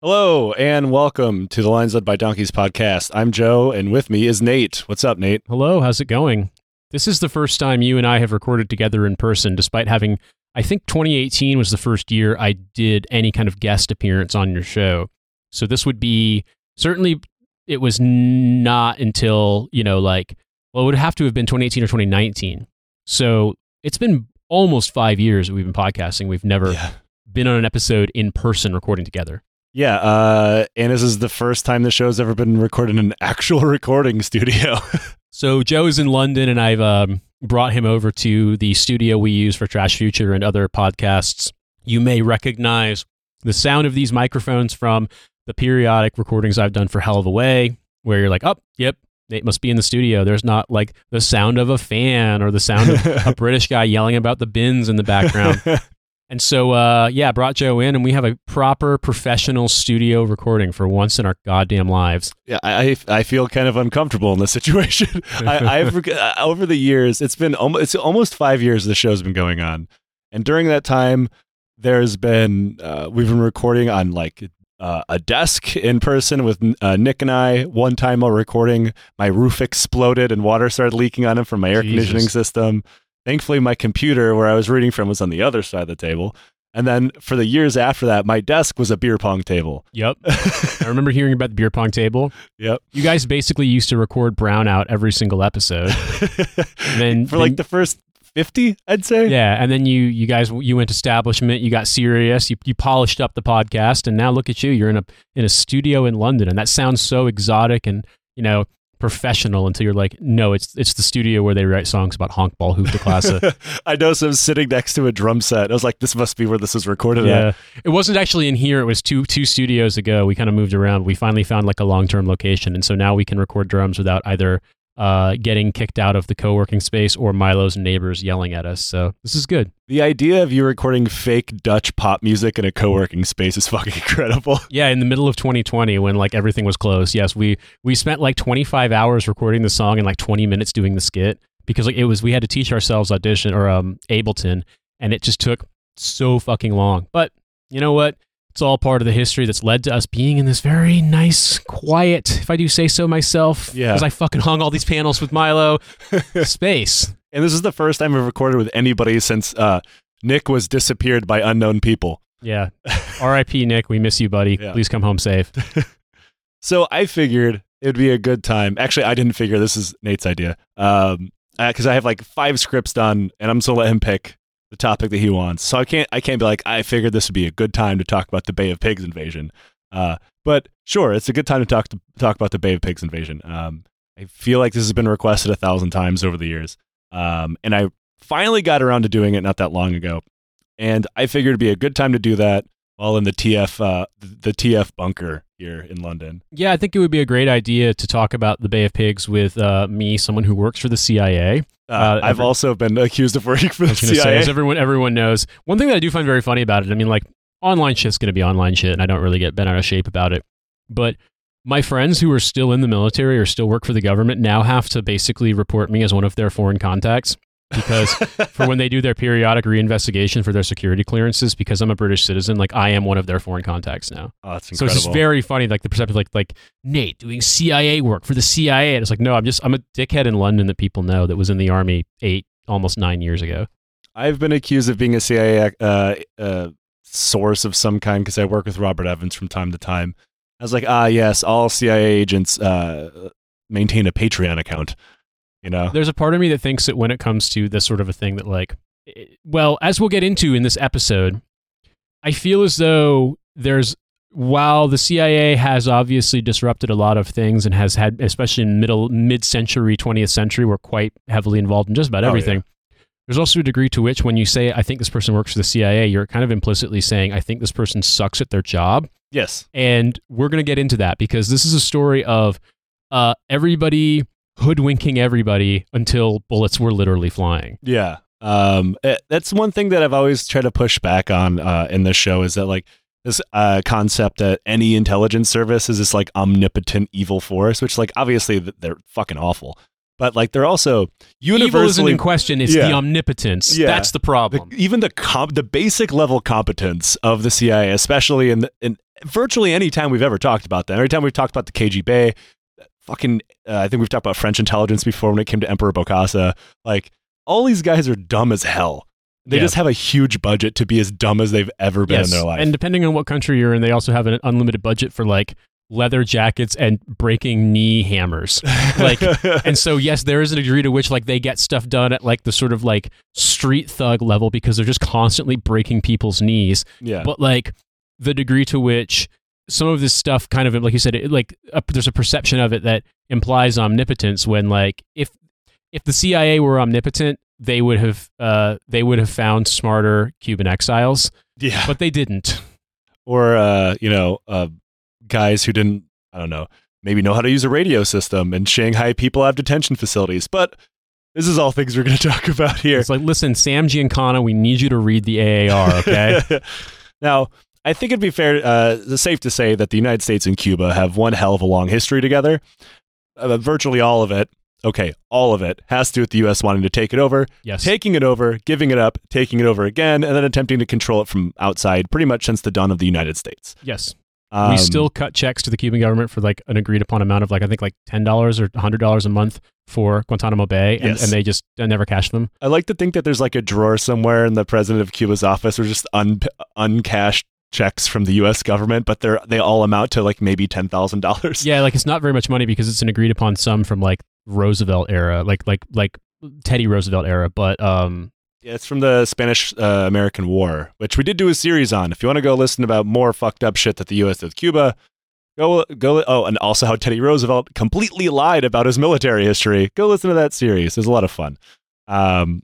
Hello and welcome to the Lions Led by Donkeys podcast. I'm Joe, and with me is Nate. What's up, Nate? Hello, how's it going? This is the first time you and I have recorded together in person, despite having, I think 2018 was the first year I did any kind of guest appearance on your show. So this would be certainly, it was not until, you know, like, well, it would have to have been 2018 or 2019. So it's been almost five years that we've been podcasting. We've never Yeah. been on an episode in person recording together. Yeah, uh, and this is the first time the show's ever been recorded in an actual recording studio. So Joe is in London, and I've um, brought him over to the studio we use for Trash Future and other podcasts. You may recognize the sound of these microphones from the periodic recordings I've done for Hell of a Way, where you're like, "Oh, yep, Nate must be in the studio." There's not like the sound of a fan or the sound of a British guy yelling about the bins in the background. And so, uh, yeah, brought Joe in, and we have a proper professional studio recording for once in our goddamn lives. yeah, I I feel kind of uncomfortable in this situation. I, I've uh, over the years, it's been almost it's almost five years the show's been going on, and during that time, there's been uh, we've been recording on like uh, a desk in person with uh, Nick and I. One time while recording, my roof exploded and water started leaking on him from my air Jesus. conditioning system. Thankfully, my computer where I was reading from was on the other side of the table. And then for the years after that, my desk was a beer pong table. Yep. I remember hearing about the beer pong table. Yep. You guys basically used to record Brownout every single episode. then- for like then- the first 50, I'd say. Yeah, and then you you guys you went establishment, you got serious, you, you polished up the podcast, and now look at you, you're in a in a studio in London, and that sounds so exotic and you know professional until you're like, no, it's it's the studio where they write songs about honkball hoop de classe. I noticed I was sitting next to a drum set. I was like, this must be where this is recorded yeah, at. it wasn't actually in here. It was two two studios ago. We kind of moved around. We finally found like a long term location, and so now we can record drums without either uh, getting kicked out of the co working space or Milo's neighbors yelling at us. So this is good. The idea of you recording fake Dutch pop music in a co working space is fucking incredible. Yeah, in the middle of 2020 when like everything was closed. Yes, we we spent like 25 hours recording the song and like 20 minutes doing the skit because like it was we had to teach ourselves audition or um Ableton and it just took so fucking long. But you know what? It's all part of the history that's led to us being in this very nice, quiet, if I do say so myself, Yeah. because I fucking hung all these panels with Milo, space. And this is the first time I've recorded with anybody since uh, Nick was disappeared by unknown people. Yeah. R.I.P. Nick, we miss you, buddy. Yeah. Please come home safe. So I figured it'd be a good time. Actually, I didn't figure this is Nate's idea. Um, because I have like five scripts done, and I'm just gonna let him pick the topic that he wants. So I can't, I can't be like, I figured this would be a good time to talk about the Bay of Pigs invasion. Uh, but sure, it's a good time to talk to talk about the Bay of Pigs invasion. Um, I feel like this has been requested a thousand times over the years. Um, and I finally got around to doing it not that long ago, and I figured it'd be a good time to do that while in the TF, uh, the TF bunker here in London. Yeah, I think it would be a great idea to talk about the Bay of Pigs with uh, me, someone who works for the CIA. Uh, Uh, I've every- also been accused of working for the to say, CIA. as everyone everyone knows, one thing that I do find very funny about it. I mean, like online shit's going to be online shit, and I don't really get bent out of shape about it. But my friends who are still in the military or still work for the government now have to basically report me as one of their foreign contacts because for when they do their periodic reinvestigation for their security clearances, because I'm a British citizen, like I am one of their foreign contacts now. oh, that's incredible. So it's just very funny, like the perception, like like Nate doing CIA work for the CIA, and it's like, no, I'm just I'm a dickhead in London that people know that was in the army eight, almost nine years ago. I've been accused of being a CIA uh, uh, source of some kind because I work with Robert Evans from time to time. I was like, ah, yes, all CIA agents uh, maintain a Patreon account. You know, There's a part of me that thinks that when it comes to this sort of a thing, that like, eh, well, as we'll get into in this episode, I feel as though there's while the CIA has obviously disrupted a lot of things and has had, especially in middle mid-century, 20th century, we're quite heavily involved in just about Oh, everything. There's also a degree to which, when you say, "I think this person works for the CIA," you're kind of implicitly saying, "I think this person sucks at their job." yes, and we're going to get into that because this is a story of uh, everybody hoodwinking everybody until bullets were literally flying. yeah. Um, eh, that's one thing that I've always tried to push back on uh, in this show is that like this uh, concept that any intelligence service is this like omnipotent evil force, which like obviously they're fucking awful. but like they're also Evil isn't in question; it's Yeah. the omnipotence. Yeah. That's the the, problem. even the comp, the basic level competence of the CIA, especially in, in virtually any time we've ever talked about them. Every time we've talked about the KGB, fucking, uh, I think we've talked about French intelligence before when it came to Emperor Bokassa. Like all these guys are dumb as hell. They Yeah. just have a huge budget to be as dumb as they've ever been in their life. and depending on what country you're in, they also have an unlimited budget for like leather jackets and breaking knee hammers. like, and so yes, there is a degree to which like they get stuff done at like the sort of like street thug level because they're just constantly breaking people's knees. yeah, But like the degree to which some of this stuff kind of like you said, it, like there's a perception of it that implies omnipotence when like if if the CIA were omnipotent, they would have uh, they would have found smarter Cuban exiles, yeah. but they didn't. or uh, you know, uh, guys who didn't, I don't know, maybe know how to use a radio system. And Shanghai people have detention facilities, but this is all things we're going to talk about here. It's like, listen, Sam Giancana, we need you to read the AAR, okay? now, I think it'd be fair, uh, safe to say that the United States and Cuba have one hell of a long history together. Uh, virtually all of it, okay, all of it has to do with the U.S. wanting to take it over, yes. taking it over, giving it up, taking it over again, and then attempting to control it from outside pretty much since the dawn of the United States. yes. Um, we still cut checks to the Cuban government for like an agreed upon amount of like I think like ten dollars or hundred dollars a month for Guantanamo Bay, and, Yes. and they just uh, never cashed them. I like to think that there's like a drawer somewhere in the president of Cuba's office where just un- uncashed checks from the U.S. government, but they're they all amount to like maybe ten thousand dollars. Yeah, like it's not very much money because it's an agreed upon sum from like Roosevelt era, like like like Teddy Roosevelt era. But um, Yeah, it's from the Spanish uh, American War, which we did do a series on. If you want to go listen about more fucked up shit that the U.S. did with Cuba, go go. Oh, and also how Teddy Roosevelt completely lied about his military history. Go listen to that series. It was a lot of fun. Um,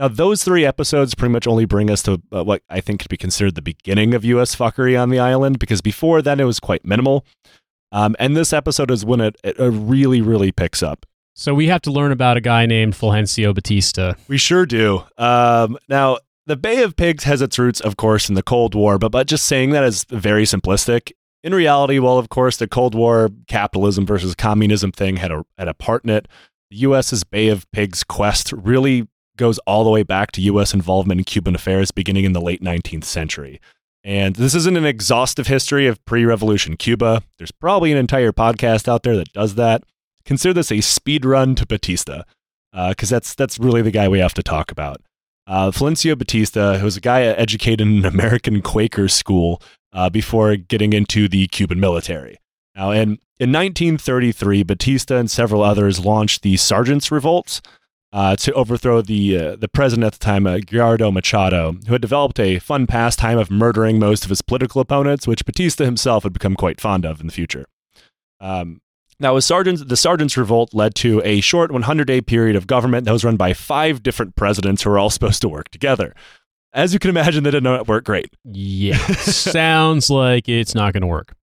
now those three episodes pretty much only bring us to uh, what I think could be considered the beginning of U.S. fuckery on the island, because before then it was quite minimal. Um, and this episode is when it, it really, really picks up. so we have to learn about a guy named Fulgencio Batista. We sure do. Um, now, the Bay of Pigs has its roots, of course, in the Cold War, but, but just saying that is very simplistic. In reality, well, of course, the Cold War capitalism versus communism thing had a, had a part in it. The U.S.'s Bay of Pigs quest really goes all the way back to U.S. involvement in Cuban affairs beginning in the late 19th century. And this isn't an exhaustive history of pre revolution Cuba. There's probably an entire podcast out there that does that. Consider this a speed run to Batista because that's that's really the guy we have to talk about. Uh, Batista, who was a guy educated in an American Quaker school uh, before getting into the Cuban military. Now, in, in 1933, Batista and several others launched the Sergeants' Revolt uh, to overthrow the uh, the president at the time, uh, Machado, who had developed a fun pastime of murdering most of his political opponents, which Batista himself had become quite fond of in the future. Um, now, the Sergeants' Revolt led to a short 100 day period of government that was run by five different presidents who were all supposed to work together. As you can imagine, they did not work great. Yeah, sounds like it's not going to work.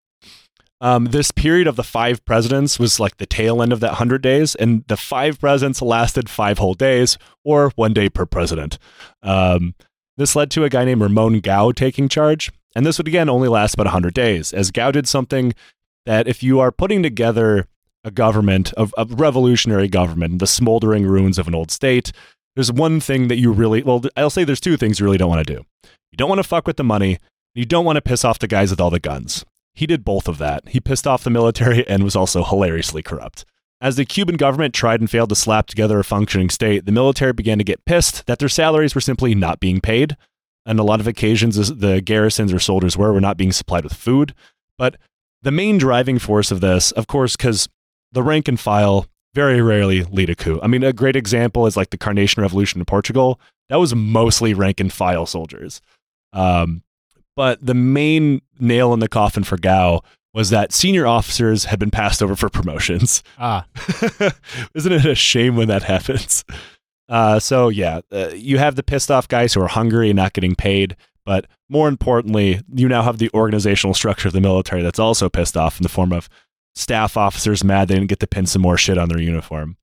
Um, this period of the five presidents was like the tail end of that 100 days, and the five presidents lasted five whole days, or one day per president. Um, this led to a guy named Ramon Grau taking charge, and this would again only last about 100 days, as Gao did something that if you are putting together a government, a, a revolutionary government, the smoldering ruins of an old state, there's one thing that you really, well, I'll say there's two things you really don't want to do. You don't want to fuck with the money, you don't want to piss off the guys with all the guns. He did both of that. He pissed off the military and was also hilariously corrupt. As the Cuban government tried and failed to slap together a functioning state, the military began to get pissed that their salaries were simply not being paid. And a lot of occasions, the garrisons or soldiers were, were not being supplied with food. But the main driving force of this, of course, because the rank and file very rarely lead a coup. I mean, a great example is like the Carnation Revolution in Portugal. That was mostly rank and file soldiers. Um, but the main nail in the coffin for Grau was that senior officers had been passed over for promotions. Ah, Isn't it a shame when that happens? Uh, so yeah, uh, you have the pissed off guys who are hungry and not getting paid, but more importantly, you now have the organizational structure of the military that's also pissed off in the form of staff officers mad they didn't get to pin some more shit on their uniform.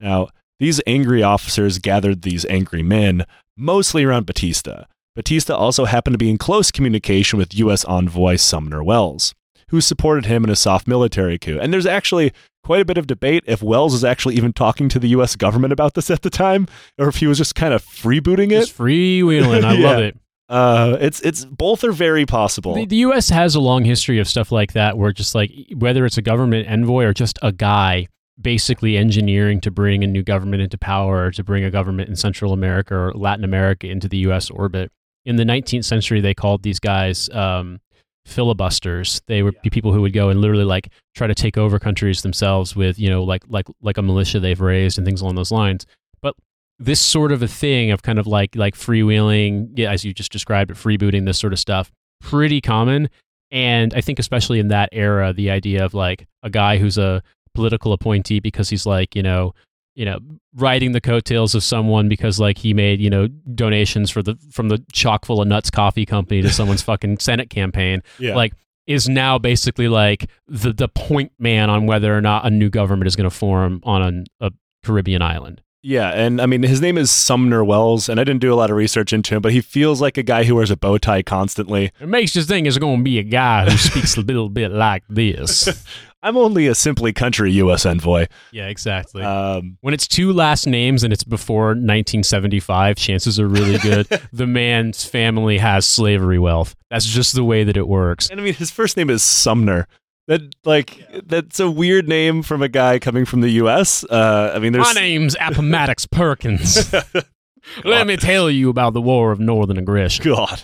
Now, these angry officers gathered these angry men mostly around Batista. Batista also happened to be in close communication with U.S. envoy Sumner Welles, who supported him in a soft military coup. And there's actually quite a bit of debate if Welles was actually even talking to the U.S. government about this at the time, or if he was just kind of freebooting it. Just freewheeling. I Yeah. love it. Uh, it's it's both are very possible. The, the U.S. has a long history of stuff like that, where just like whether it's a government envoy or just a guy basically engineering to bring a new government into power or to bring a government in Central America or Latin America into the U.S. orbit. In the 19th century, they called these guys um, filibusters. They were people who would go and literally like try to take over countries themselves with you know like like like a militia they've raised and things along those lines. But this sort of a thing of kind of like like freewheeling, yeah, as you just described it, freebooting this sort of stuff, pretty common. And I think especially in that era, the idea of like a guy who's a political appointee because he's like you know you know riding the coattails of someone because like he made you know donations for the from the chock full of nuts coffee company to someone's fucking senate campaign yeah. like is now basically like the the point man on whether or not a new government is going to form on an, a Caribbean island. Yeah, and I mean his name is Sumner Welles, and I didn't do a lot of research into him, but he feels like a guy who wears a bow tie constantly. It makes you think it's going to be a guy who speaks a little bit like this. I'm only a simply country U.S. envoy. yeah, exactly. Um, when it's two last names and it's before 1975, chances are really good the man's family has slavery wealth. That's just the way that it works. and I mean his first name is Sumner. That like that's a weird name from a guy coming from the U.S. Uh, I mean, there's My name's Appomattox Perkins. Let me tell you about the War of Northern Aggression. God,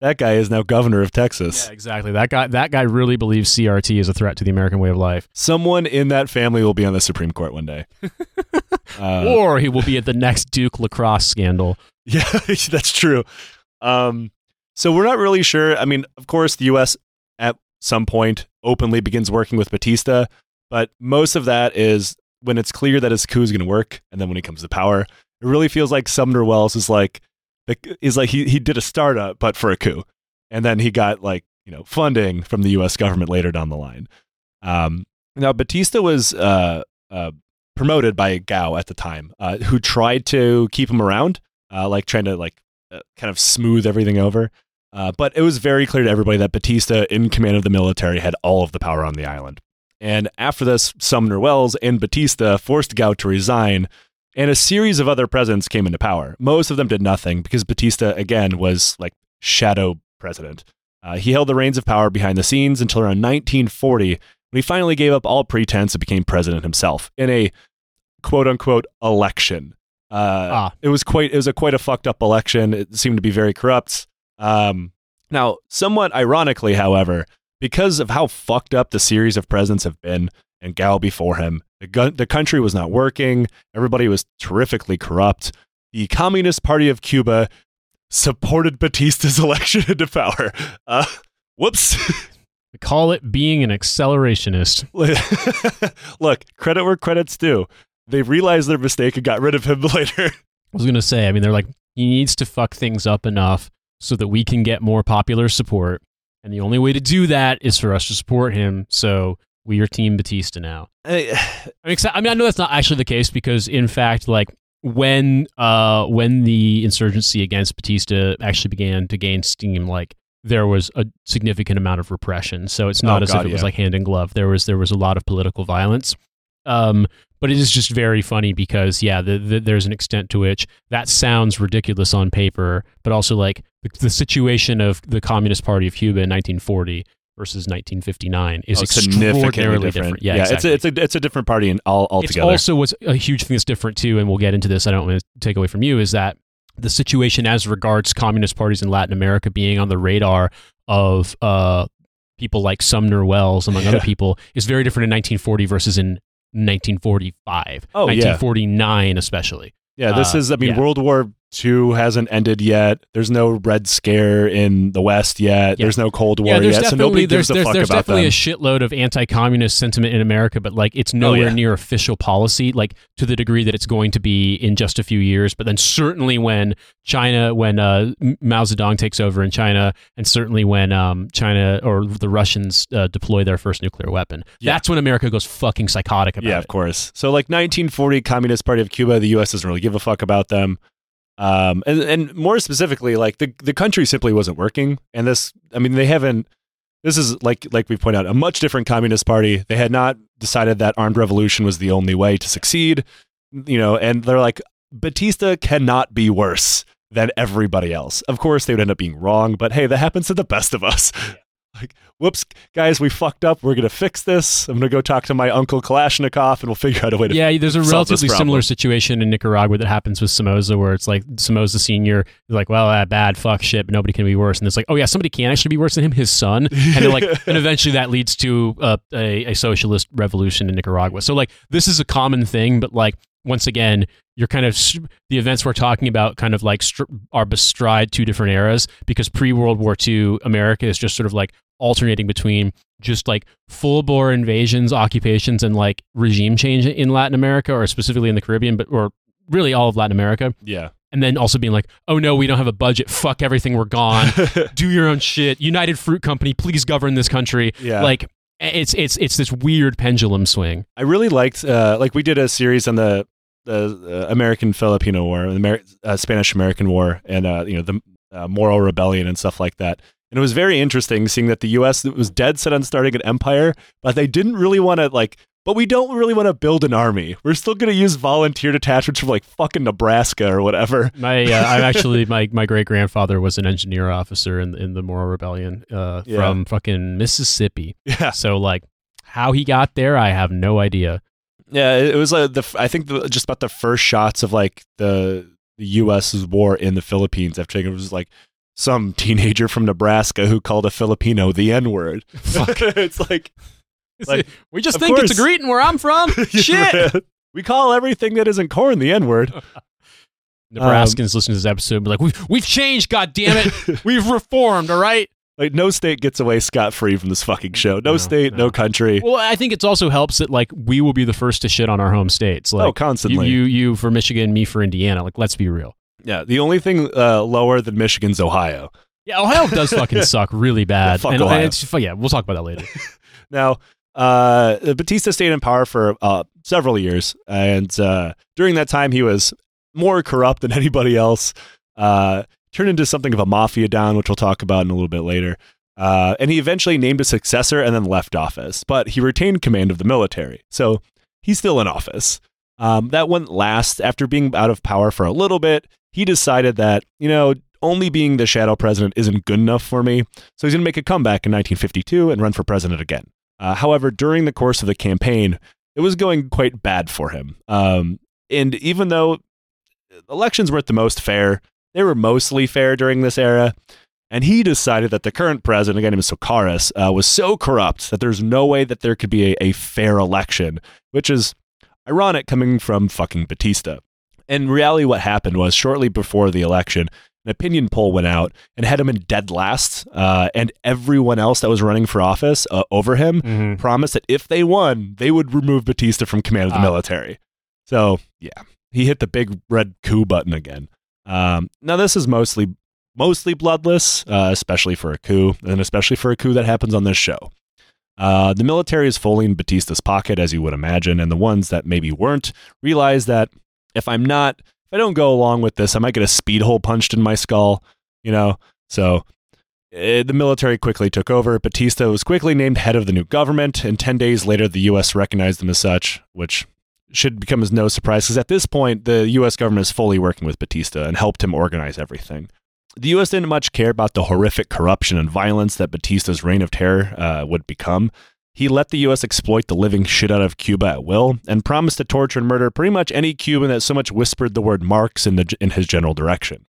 that guy is now governor of Texas. Yeah, exactly. That guy. That guy really believes CRT is a threat to the American way of life, Someone in that family will be on the Supreme Court one day. Uh, or he will be at the next Duke lacrosse scandal. Yeah, that's true. Um, so we're not really sure. I mean, of course, the U.S. at some point openly begins working with Batista, but most of that is when it's clear that his coup is going to work, and then when he comes to power, it really feels like Sumner Welles is like is like he he did a startup, but for a coup, and then he got like you know funding from the U.S. government later down the line. Um, now Batista was uh, uh, promoted by Grau at the time, uh, who tried to keep him around uh, like trying to like uh, kind of smooth everything over. Uh, but it was very clear to everybody that Batista, in command of the military, had all of the power on the island. And after this, Sumner Welles and Batista forced Grau to resign, and a series of other presidents came into power. Most of them did nothing because Batista, again, was like shadow president. Uh, he held the reins of power behind the scenes until around 1940, when he finally gave up all pretense and became president himself in a quote unquote election. Uh, Ah. It was quite it was a quite a fucked up election. It seemed to be very corrupt. Um, now, somewhat ironically, however, because of how fucked up the series of presidents have been and Grau before him, the gu- the country was not working. Everybody was terrifically corrupt. The Communist Party of Cuba supported Batista's election into power. Uh, whoops. We call it being an accelerationist. Look, credit where credit's due. They realized their mistake and got rid of him later. I was gonna say. I mean, they're like he needs to fuck things up enough so that we can get more popular support, and the only way to do that is for us to support him. So we are Team Batista now. I- mean, I mean, I know that's not actually the case because, in fact, like when uh when the insurgency against Batista actually began to gain steam, like there was a significant amount of repression. So it's not Oh, as God, if it was like hand in glove. There was there was a lot of political violence. Um, but it is just very funny because yeah, the, the, there's an extent to which that sounds ridiculous on paper, but also like the, the situation of the Communist Party of Cuba in 1940 versus 1959 is Oh, extraordinarily significantly different. different. Yeah, it's exactly. a, it's a it's a different party in all It's altogether. also what's a huge thing that's different too, and we'll get into this. I don't want to take away from you is that the situation as regards communist parties in Latin America being on the radar of uh, people like Sumner Welles, among other people, is very different in 1940 versus in 1945, Oh, yeah. 1949 especially. yeah, this uh, is. I mean, yeah. World War II hasn't ended yet. There's no Red Scare in the West yet. Yeah. There's no Cold War yeah, yet. So nobody there's gives a there's, fuck there's about definitely them. a shitload of anti-communist sentiment in America, but like it's nowhere Oh, yeah. near official policy, like to the degree that it's going to be in just a few years. But then certainly when China, when uh, Mao Zedong takes over in China, and certainly when um, China or the Russians uh, deploy their first nuclear weapon, Yeah. that's when America goes fucking psychotic about yeah, it. of course. So like 1940, Communist Party of Cuba, the U.S. doesn't really give a fuck about them. Um, and and more specifically, like the the country simply wasn't working. And this, I mean, they haven't this is like like we point out a much different communist party. They had not decided that armed revolution was the only way to succeed, you know, and they're like Batista cannot be worse than everybody else. Of course, they would end up being wrong, but hey, that happens to the best of us. Like, whoops, guys, we fucked up. We're gonna fix this. I'm gonna go talk to my uncle Kalashnikov, and we'll figure out a way to. Yeah, there's a relatively similar situation in Nicaragua that happens with Somoza, where it's like Somoza Senior is like, well, uh, bad, fuck, shit, but nobody can be worse. And it's like, oh yeah, somebody can actually be worse than him, his son. And like, and eventually that leads to uh, a, a socialist revolution in Nicaragua. So like, this is a common thing, but like, once again, you're kind of the events we're talking about kind of like str- are bestride two different eras because pre World War II America is just sort of like alternating between just like full bore invasions, occupations, and like regime change in Latin America or specifically in the Caribbean, but or really all of Latin America. yeah. And then also being like, oh no, we don't have a budget. Fuck everything. We're gone. Do your own shit. United Fruit Company, please govern this country. Yeah. Like it's it's it's this weird pendulum swing. I really liked, uh, like we did a series on the the uh, American Filipino War, the Amer- uh, Spanish American War, and uh, you know the uh, Moro Rebellion and stuff like that. And it was very interesting seeing that the U.S. was dead set on starting an empire, but they didn't really want to like. But we don't really want to build an army. We're still going to use volunteer detachments from like fucking Nebraska or whatever. My uh, I'm actually my my great grandfather was an engineer officer in in the Moro Rebellion uh, Yeah. from fucking Mississippi. Yeah, So like how he got there, I have no idea. yeah. It was like the I think the, just about the first shots of like the the U.S.'s war in the Philippines. After it was like some teenager from Nebraska who called a Filipino the N word. Fuck. it's like Like, we just think it's a greeting where I'm from. Shit. we call everything that isn't corn the N word. Nebraskans listen to this episode and be like, we've, we've changed, God damn it. We've reformed, all right? Like no state gets away scot free from this fucking show. No, No, state, no, no. country. Well, I think it also helps that, like, we will be the first to shit on our home states. Oh, like, oh, constantly. you, you, you for Michigan, me for Indiana. Like, let's be real. Yeah, the only thing uh, lower than Michigan's Ohio. Yeah, Ohio does fucking suck really bad. fuck and, Ohio. and it's, yeah, we'll talk about that later. Now, uh, Batista stayed in power for uh, several years, and uh, during that time, he was more corrupt than anybody else. Uh, turned into something of a mafia don, which we'll talk about in a little bit later. Uh, and he eventually named a successor and then left office, but he retained command of the military, so he's still in office. Um, that wouldn't last. After being out of power for a little bit, he decided that you know only being the shadow president isn't good enough for me, so he's going to make a comeback in 1952 and run for president again. Uh, however, during the course of the campaign, it was going quite bad for him. Um, and even though elections weren't the most fair, they were mostly fair during this era. And he decided that the current president, again, name is Socarrás, uh, was so corrupt that there's no way that there could be a, a fair election, which is ironic coming from fucking Batista. In reality, what happened was shortly before the election, an opinion poll went out and had him in dead last, uh, and everyone else that was running for office uh, over him Mm-hmm. promised that if they won, they would remove Batista from command of the Ah. military. So yeah, he hit the big red coup button again. Um, now this is mostly mostly bloodless, uh, especially for a coup, and especially for a coup that happens on this show. Uh, the military is fully in Batista's pocket, as you would imagine, and the ones that maybe weren't realize that if I'm not, if I don't go along with this, I might get a speed hole punched in my skull, you know. So eh, the military quickly took over. Batista was quickly named head of the new government, and 10 days later, the U.S. recognized him as such, which should become as no surprise because at this point, the U.S. government is fully working with Batista and helped him organize everything. The U.S. didn't much care about the horrific corruption and violence that Batista's reign of terror uh, would become. He let the U.S. exploit the living shit out of Cuba at will and promised to torture and murder pretty much any Cuban that so much whispered the word Marx in, the, in his general direction.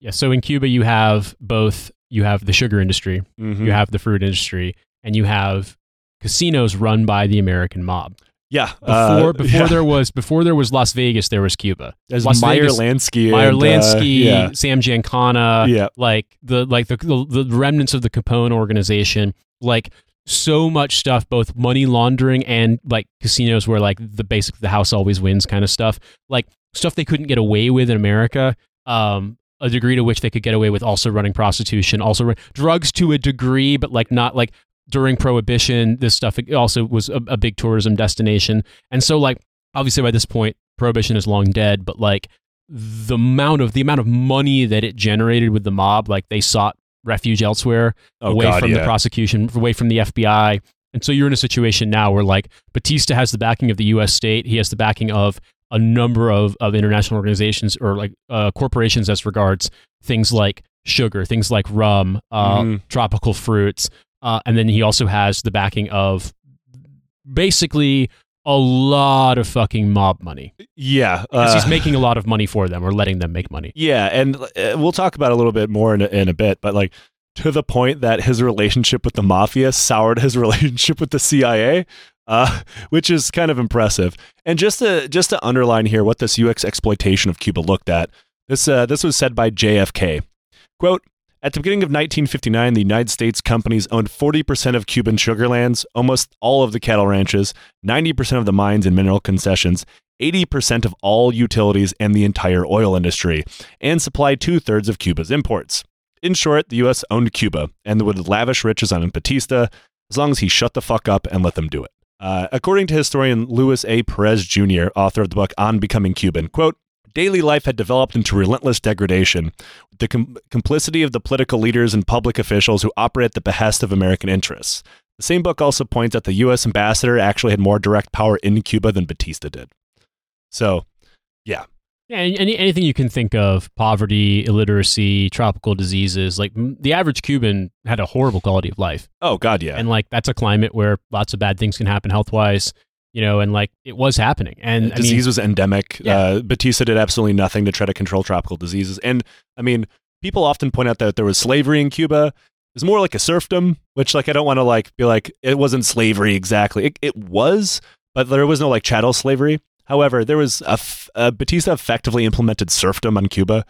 Yeah. So in Cuba, you have both, you have the sugar industry, Mm-hmm. you have the fruit industry, and you have casinos run by the American mob. yeah. Before, uh, before yeah. there was, before there was Las Vegas, there was Cuba. There's Las Meyer Vegas- Lansky. Meyer and, uh, Lansky, yeah. Sam Giancana, Yeah. like the like the, the the remnants of the Capone organization, like so much stuff, both money laundering and like casinos where like the basic the house always wins kind of stuff, like stuff they couldn't get away with in America. Um, a degree to which they could get away with also running prostitution, also run, drugs to a degree, but like not like during prohibition. This stuff also was a, a big tourism destination, and so like obviously by this point prohibition is long dead, but like the amount of the amount of money that it generated with the mob, like they sought refuge elsewhere, Oh, away God, from yeah. the prosecution, away from the FBI. And so you're in a situation now where like Batista has the backing of the U.S. state, he has the backing of a number of, of international organizations or like uh, corporations as regards things like sugar, things like rum, uh, Mhm. tropical fruits, uh, and then he also has the backing of basically a lot of fucking mob money. yeah. uh, he's making a lot of money for them or letting them make money. Yeah, and uh, we'll talk about a little bit more in a, in a bit, but like to the point that his relationship with the mafia soured his relationship with the CIA, uh, which is kind of impressive. And just to just to underline here what this UX exploitation of Cuba looked at, this uh, this was said by JFK. Quote. At the beginning of 1959, the United States companies owned 40% of Cuban sugar lands, almost all of the cattle ranches, 90% of the mines and mineral concessions, 80% of all utilities, and the entire oil industry and supplied two thirds of Cuba's imports. In short, the U.S. owned Cuba and would lavish riches on Batista as long as he shut the fuck up and let them do it. Uh, according to historian Louis A. Perez Jr., author of the book On Becoming Cuban, quote, Daily life had developed into relentless degradation, with the com- complicity of the political leaders and public officials who operate at the behest of American interests. The same book also points out the U.S. ambassador actually had more direct power in Cuba than Batista did. So, Yeah, and any, anything you can think of poverty, illiteracy, tropical diseases like the average Cuban had a horrible quality of life. oh, God, yeah. And like that's a climate where lots of bad things can happen health wise, you know, and like it was happening. And I disease mean, was endemic. Yeah. Uh, Batista did absolutely nothing to try to control tropical diseases. And I mean, people often point out that there was slavery in Cuba. It was more like a serfdom, which like I don't want to like be like it wasn't slavery exactly. It, it was, but there was no like chattel slavery. However, there was a f- uh, Batista effectively implemented serfdom on Cuba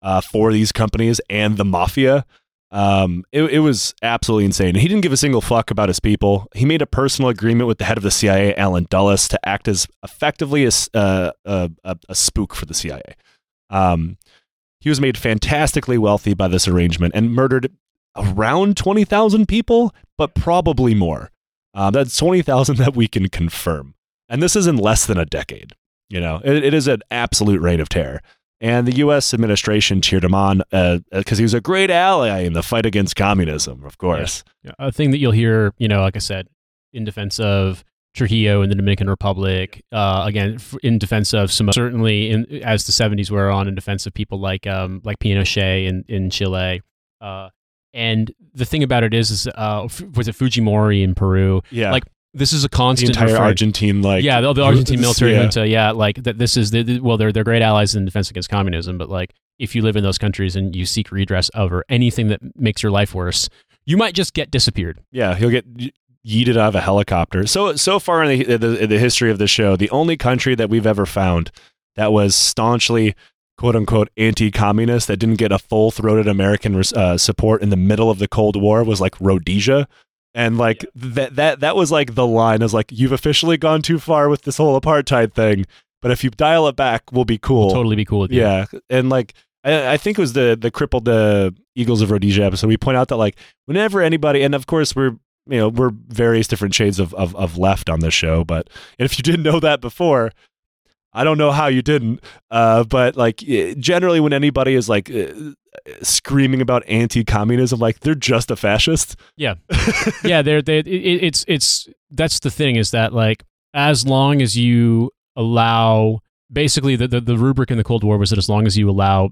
uh, for these companies and the mafia. Um, it, it was absolutely insane. He didn't give a single fuck about his people. He made a personal agreement with the head of the CIA, Allen Dulles, to act as effectively as uh, a, a, a spook for the CIA. Um, he was made fantastically wealthy by this arrangement and murdered around 20,000 people, but probably more. Um, that's 20,000 that we can confirm. And this is in less than a decade. You know, it, it is an absolute reign of terror. And the U.S. administration cheered him on because he was a great ally in the fight against communism, of course. a thing that you'll hear, you know, like I said, in defense of Trujillo in the Dominican Republic, uh, again, in defense of some, certainly in, as the 70s were on, in defense of people like, um, like Pinochet in, in Chile. Uh, and the thing about it is, is uh, f- was it Fujimori in Peru? Yeah. Like, this is a the constant entire refrain. Argentine, like yeah, the, the Argentine military yeah. junta. Yeah, like that. This is the, the- well, they're they're great allies in defense against communism. But like, if you live in those countries and you seek redress over anything that makes your life worse, you might just get disappeared. Yeah, he'll get yeeted out of a helicopter. So so far in the, the in the history of the show, the only country that we've ever found that was staunchly quote unquote anti-communist that didn't get a full-throated American uh, support in the middle of the Cold War was like Rhodesia. And like that that that was like the line is like you've officially gone too far with this whole apartheid thing, but if you dial it back, we'll be cool. Totally be cool with you. Yeah, and like I, I think it was the the crippled uh, Eagles of Rhodesia episode. We point out that like whenever anybody, and of course we're you know we're various different shades of of, of left on this show, but if you didn't know that before. I don't know how you didn't, uh, but like eh, generally, when anybody is like uh, screaming about anti-communism, like they're just a fascist. Yeah, yeah, they're they. It, it's it's that's the thing is that like as long as you allow basically the, the the rubric in the Cold War was that as long as you allow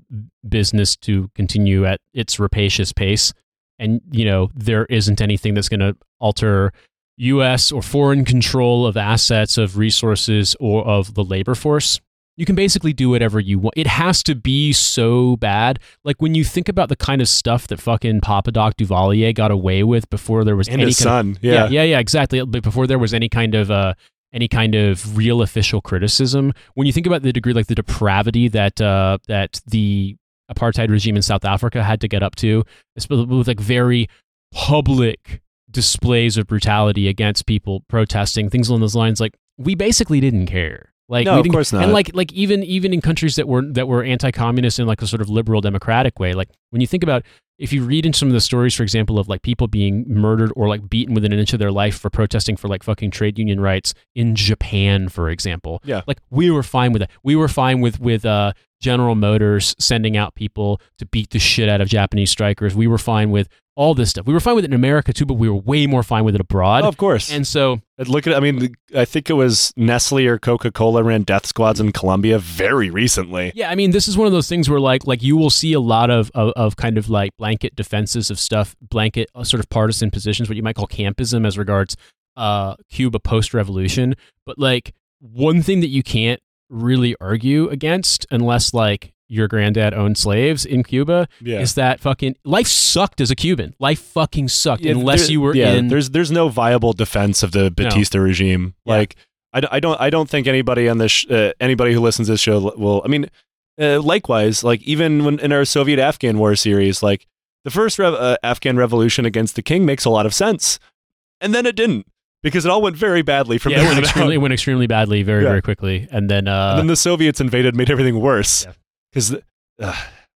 business to continue at its rapacious pace, and you know there isn't anything that's going to alter U.S. or foreign control of assets, of resources, or of the labor force. You can basically do whatever you want. It has to be so bad. Like when you think about the kind of stuff that fucking Papa Doc Duvalier got away with before there was And any his kind son, yeah. yeah, yeah, yeah, exactly. But before there was any kind of uh, any kind of real official criticism, when you think about the degree, like the depravity that uh, that the apartheid regime in South Africa had to get up to, with, like very public displays of brutality against people protesting, things along those lines. Like we basically didn't care. Like No, of course not. And like like even even in countries that were that were anti-communist in like a sort of liberal democratic way, like when you think about if you read in some of the stories, for example, of like people being murdered or like beaten within an inch of their life for protesting for like fucking trade union rights in Japan, for example. Yeah. Like we were fine with that. We were fine with with uh General Motors sending out people to beat the shit out of Japanese strikers. We were fine with all this stuff. We were fine with it in America too, but we were way more fine with it abroad. Oh, of course. And so, And Look at, I mean, I think it was Nestle or Coca Cola ran death squads in Colombia very recently. yeah, I mean, this is one of those things where like like you will see a lot of of, of kind of like blanket defenses of stuff, blanket uh, sort of partisan positions, what you might call campism as regards uh Cuba post revolution. But like one thing that you can't really argue against unless like your granddad owned slaves in Cuba Yeah. is that fucking life sucked as a Cuban. Life fucking sucked Yeah, unless there- you were yeah, in. There's there's no viable defense of the Batista regime. Yeah. Like I, I don't I don't think anybody on this sh- uh, anybody who listens to this show will. I mean, uh, likewise, like even when in our Soviet Afghan War series, like the first rev- uh, Afghan revolution against the king makes a lot of sense, and then it didn't because it all went very badly from yeah, it there went, extremely, it went extremely badly very, Yeah. very quickly. And then, uh, and then the Soviets invaded, made everything worse Yeah. because. Uh,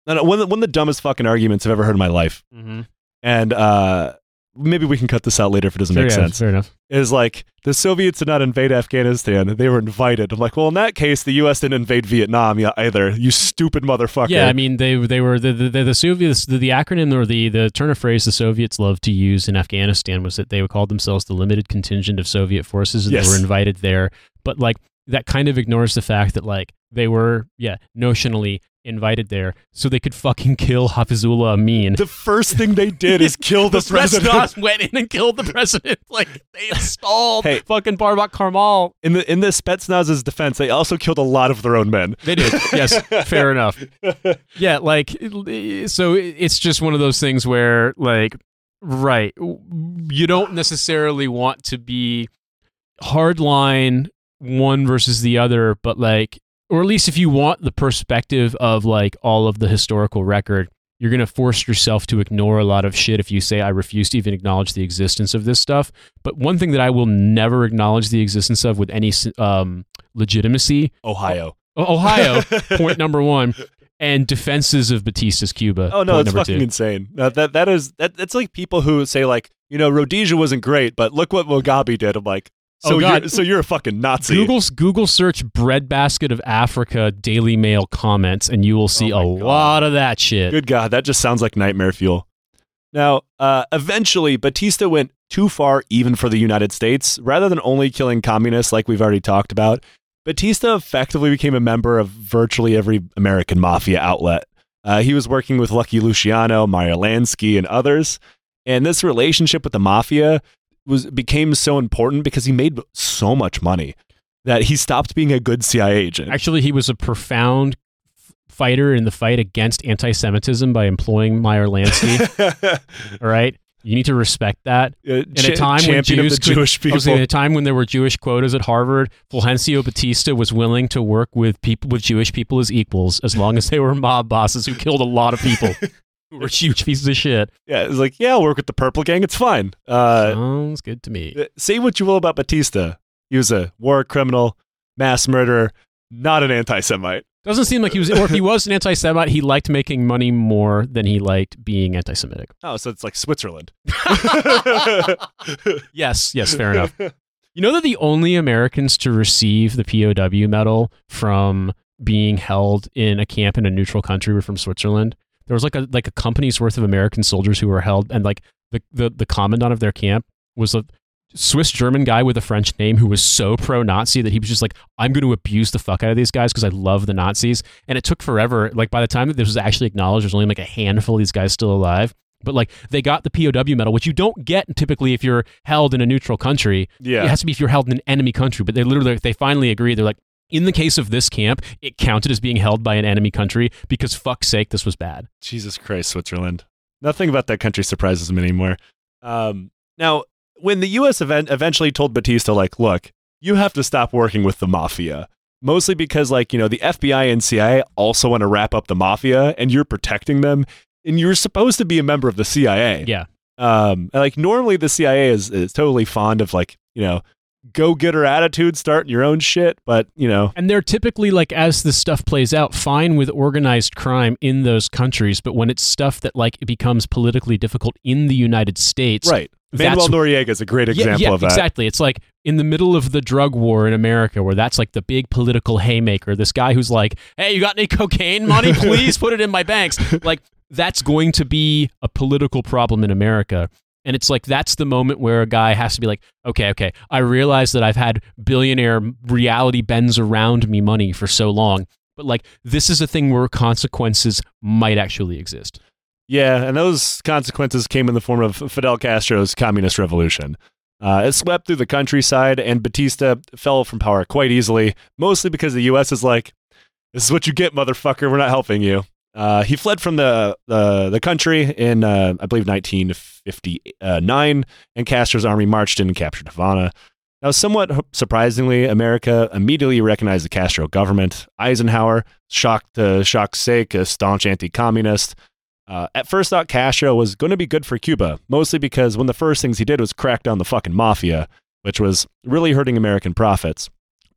no, no, one, of the- one of the dumbest fucking arguments I've ever heard in my life, Mhm. and uh, maybe we can cut this out later if it doesn't make enough, sense. Fair enough. is like the Soviets did not invade Afghanistan; they were invited. I'm like, well, in that case, the U.S. didn't invade Vietnam either. You stupid motherfucker. Yeah, I mean, they they were the the, the Soviets. The, the acronym or the the turn of phrase the Soviets loved to use in Afghanistan was that they would call themselves the limited contingent of Soviet forces, and Yes. they were invited there. But like that kind of ignores the fact that like they were yeah notionally invited there so they could fucking kill Hafizullah Amin. the first thing they did is kill the, the president. Spetsnaz went in and killed the president. Like they installed Hey. fucking Babrak Karmal. In the in the Spetsnaz's defense, they also killed a lot of their own men. They did. Yes, fair enough. Yeah, like so it's just one of those things where like right, you don't necessarily want to be hardline one versus the other, but like or at least if you want the perspective of like all of the historical record, you're going to force yourself to ignore a lot of shit if you say I refuse to even acknowledge the existence of this stuff. But one thing that I will never acknowledge the existence of with any um, legitimacy Ohio. O- Ohio, point number one, and defenses of Batista's Cuba. Oh no, it's fucking two. insane. No, that that is that. That's like people who say like, you know, Rhodesia wasn't great, but look what Mugabe did. I'm like, so Oh, God. you're so you're a fucking Nazi. Google's Google search breadbasket of Africa Daily Mail comments, and you will see Oh a God. lot of that shit. Good God, that just sounds like nightmare fuel. Now, uh, eventually, Batista went too far even for the United States. Rather than only killing communists like we've already talked about, Batista effectively became a member of virtually every American mafia outlet. Uh, he was working with Lucky Luciano, Meyer Lansky, and others. And this relationship with the mafia was became so important because he made so much money that he stopped being a good CIA agent. Actually, he was a profound fighter in the fight against anti-Semitism by employing Meyer Lansky. all right, you need to respect that. in In a time when Jews could- Jewish people. was saying, a time when there were Jewish quotas at Harvard, Fulgencio Batista was willing to work with people with Jewish people as equals, as long as they were mob bosses who killed a lot of people who were huge pieces of shit. Yeah, it's like, yeah, I'll work with the Purple Gang. It's fine. Uh, Sounds good to me. say what you will about Batista. He was a war criminal, mass murderer, not an anti Semite. Doesn't seem like he was, or if he was an anti-Semite, he liked making money more than he liked being anti-Semitic. Oh, so it's like Switzerland. Yes, yes, fair enough. You know that the only Americans to receive the POW medal from being held in a camp in a neutral country were from Switzerland. There was like a like a company's worth of American soldiers who were held, and like the the, the commandant of their camp was a Swiss German guy with a French name who was so pro Nazi that he was just like, I'm going to abuse the fuck out of these guys because I love the Nazis. And it took forever. Like by the time that this was actually acknowledged, there's only like a handful of these guys still alive. But like they got the POW medal, which you don't get typically if you're held in a neutral country. Yeah, it has to be if you're held in an enemy country. But they literally they finally agreed. They're like, in the case of this camp, it counted as being held by an enemy country because fuck's sake, this was bad. Jesus Christ, Switzerland. Nothing about that country surprises me anymore. Um, now, when the U.S. Event eventually told Batista, like, look, you have to stop working with the mafia, mostly because, like, you know, the FBI and CIA also want to wrap up the mafia, and you're protecting them, and you're supposed to be a member of the CIA. Yeah. Um, and, like normally the CIA is, is totally fond of like you know go getter attitude, starting your own shit. But you know, And they're typically like, as this stuff plays out, fine with organized crime in those countries, but when it's stuff that like it becomes politically difficult in the United States, right? Manuel Noriega is a great Yeah, example yeah, of that. Exactly. It's like in the middle of the drug war in America, where that's like the big political haymaker. This guy who's like, "Hey, you got any cocaine money? Please put it in my banks." Like that's going to be a political problem in America. And it's like that's the moment where a guy has to be like, okay, okay, I realize that I've had billionaire reality bends around me money for so long, but like this is a thing where consequences might actually exist. Yeah, and those consequences came in the form of Fidel Castro's communist revolution. Uh, it swept through the countryside, and Batista fell from power quite easily, mostly because the U.S. is like, "This is what you get, motherfucker. We're not helping you." Uh, he fled from the the, the country in, uh, I believe, 1959, and Castro's army marched in and captured Havana. Now, somewhat surprisingly, America immediately recognized the Castro government. Eisenhower, shocked to shock's sake, a staunch anti-communist. Uh, at first, thought Castro was going to be good for Cuba, mostly because one of the first things he did was crack down the fucking mafia, which was really hurting American profits.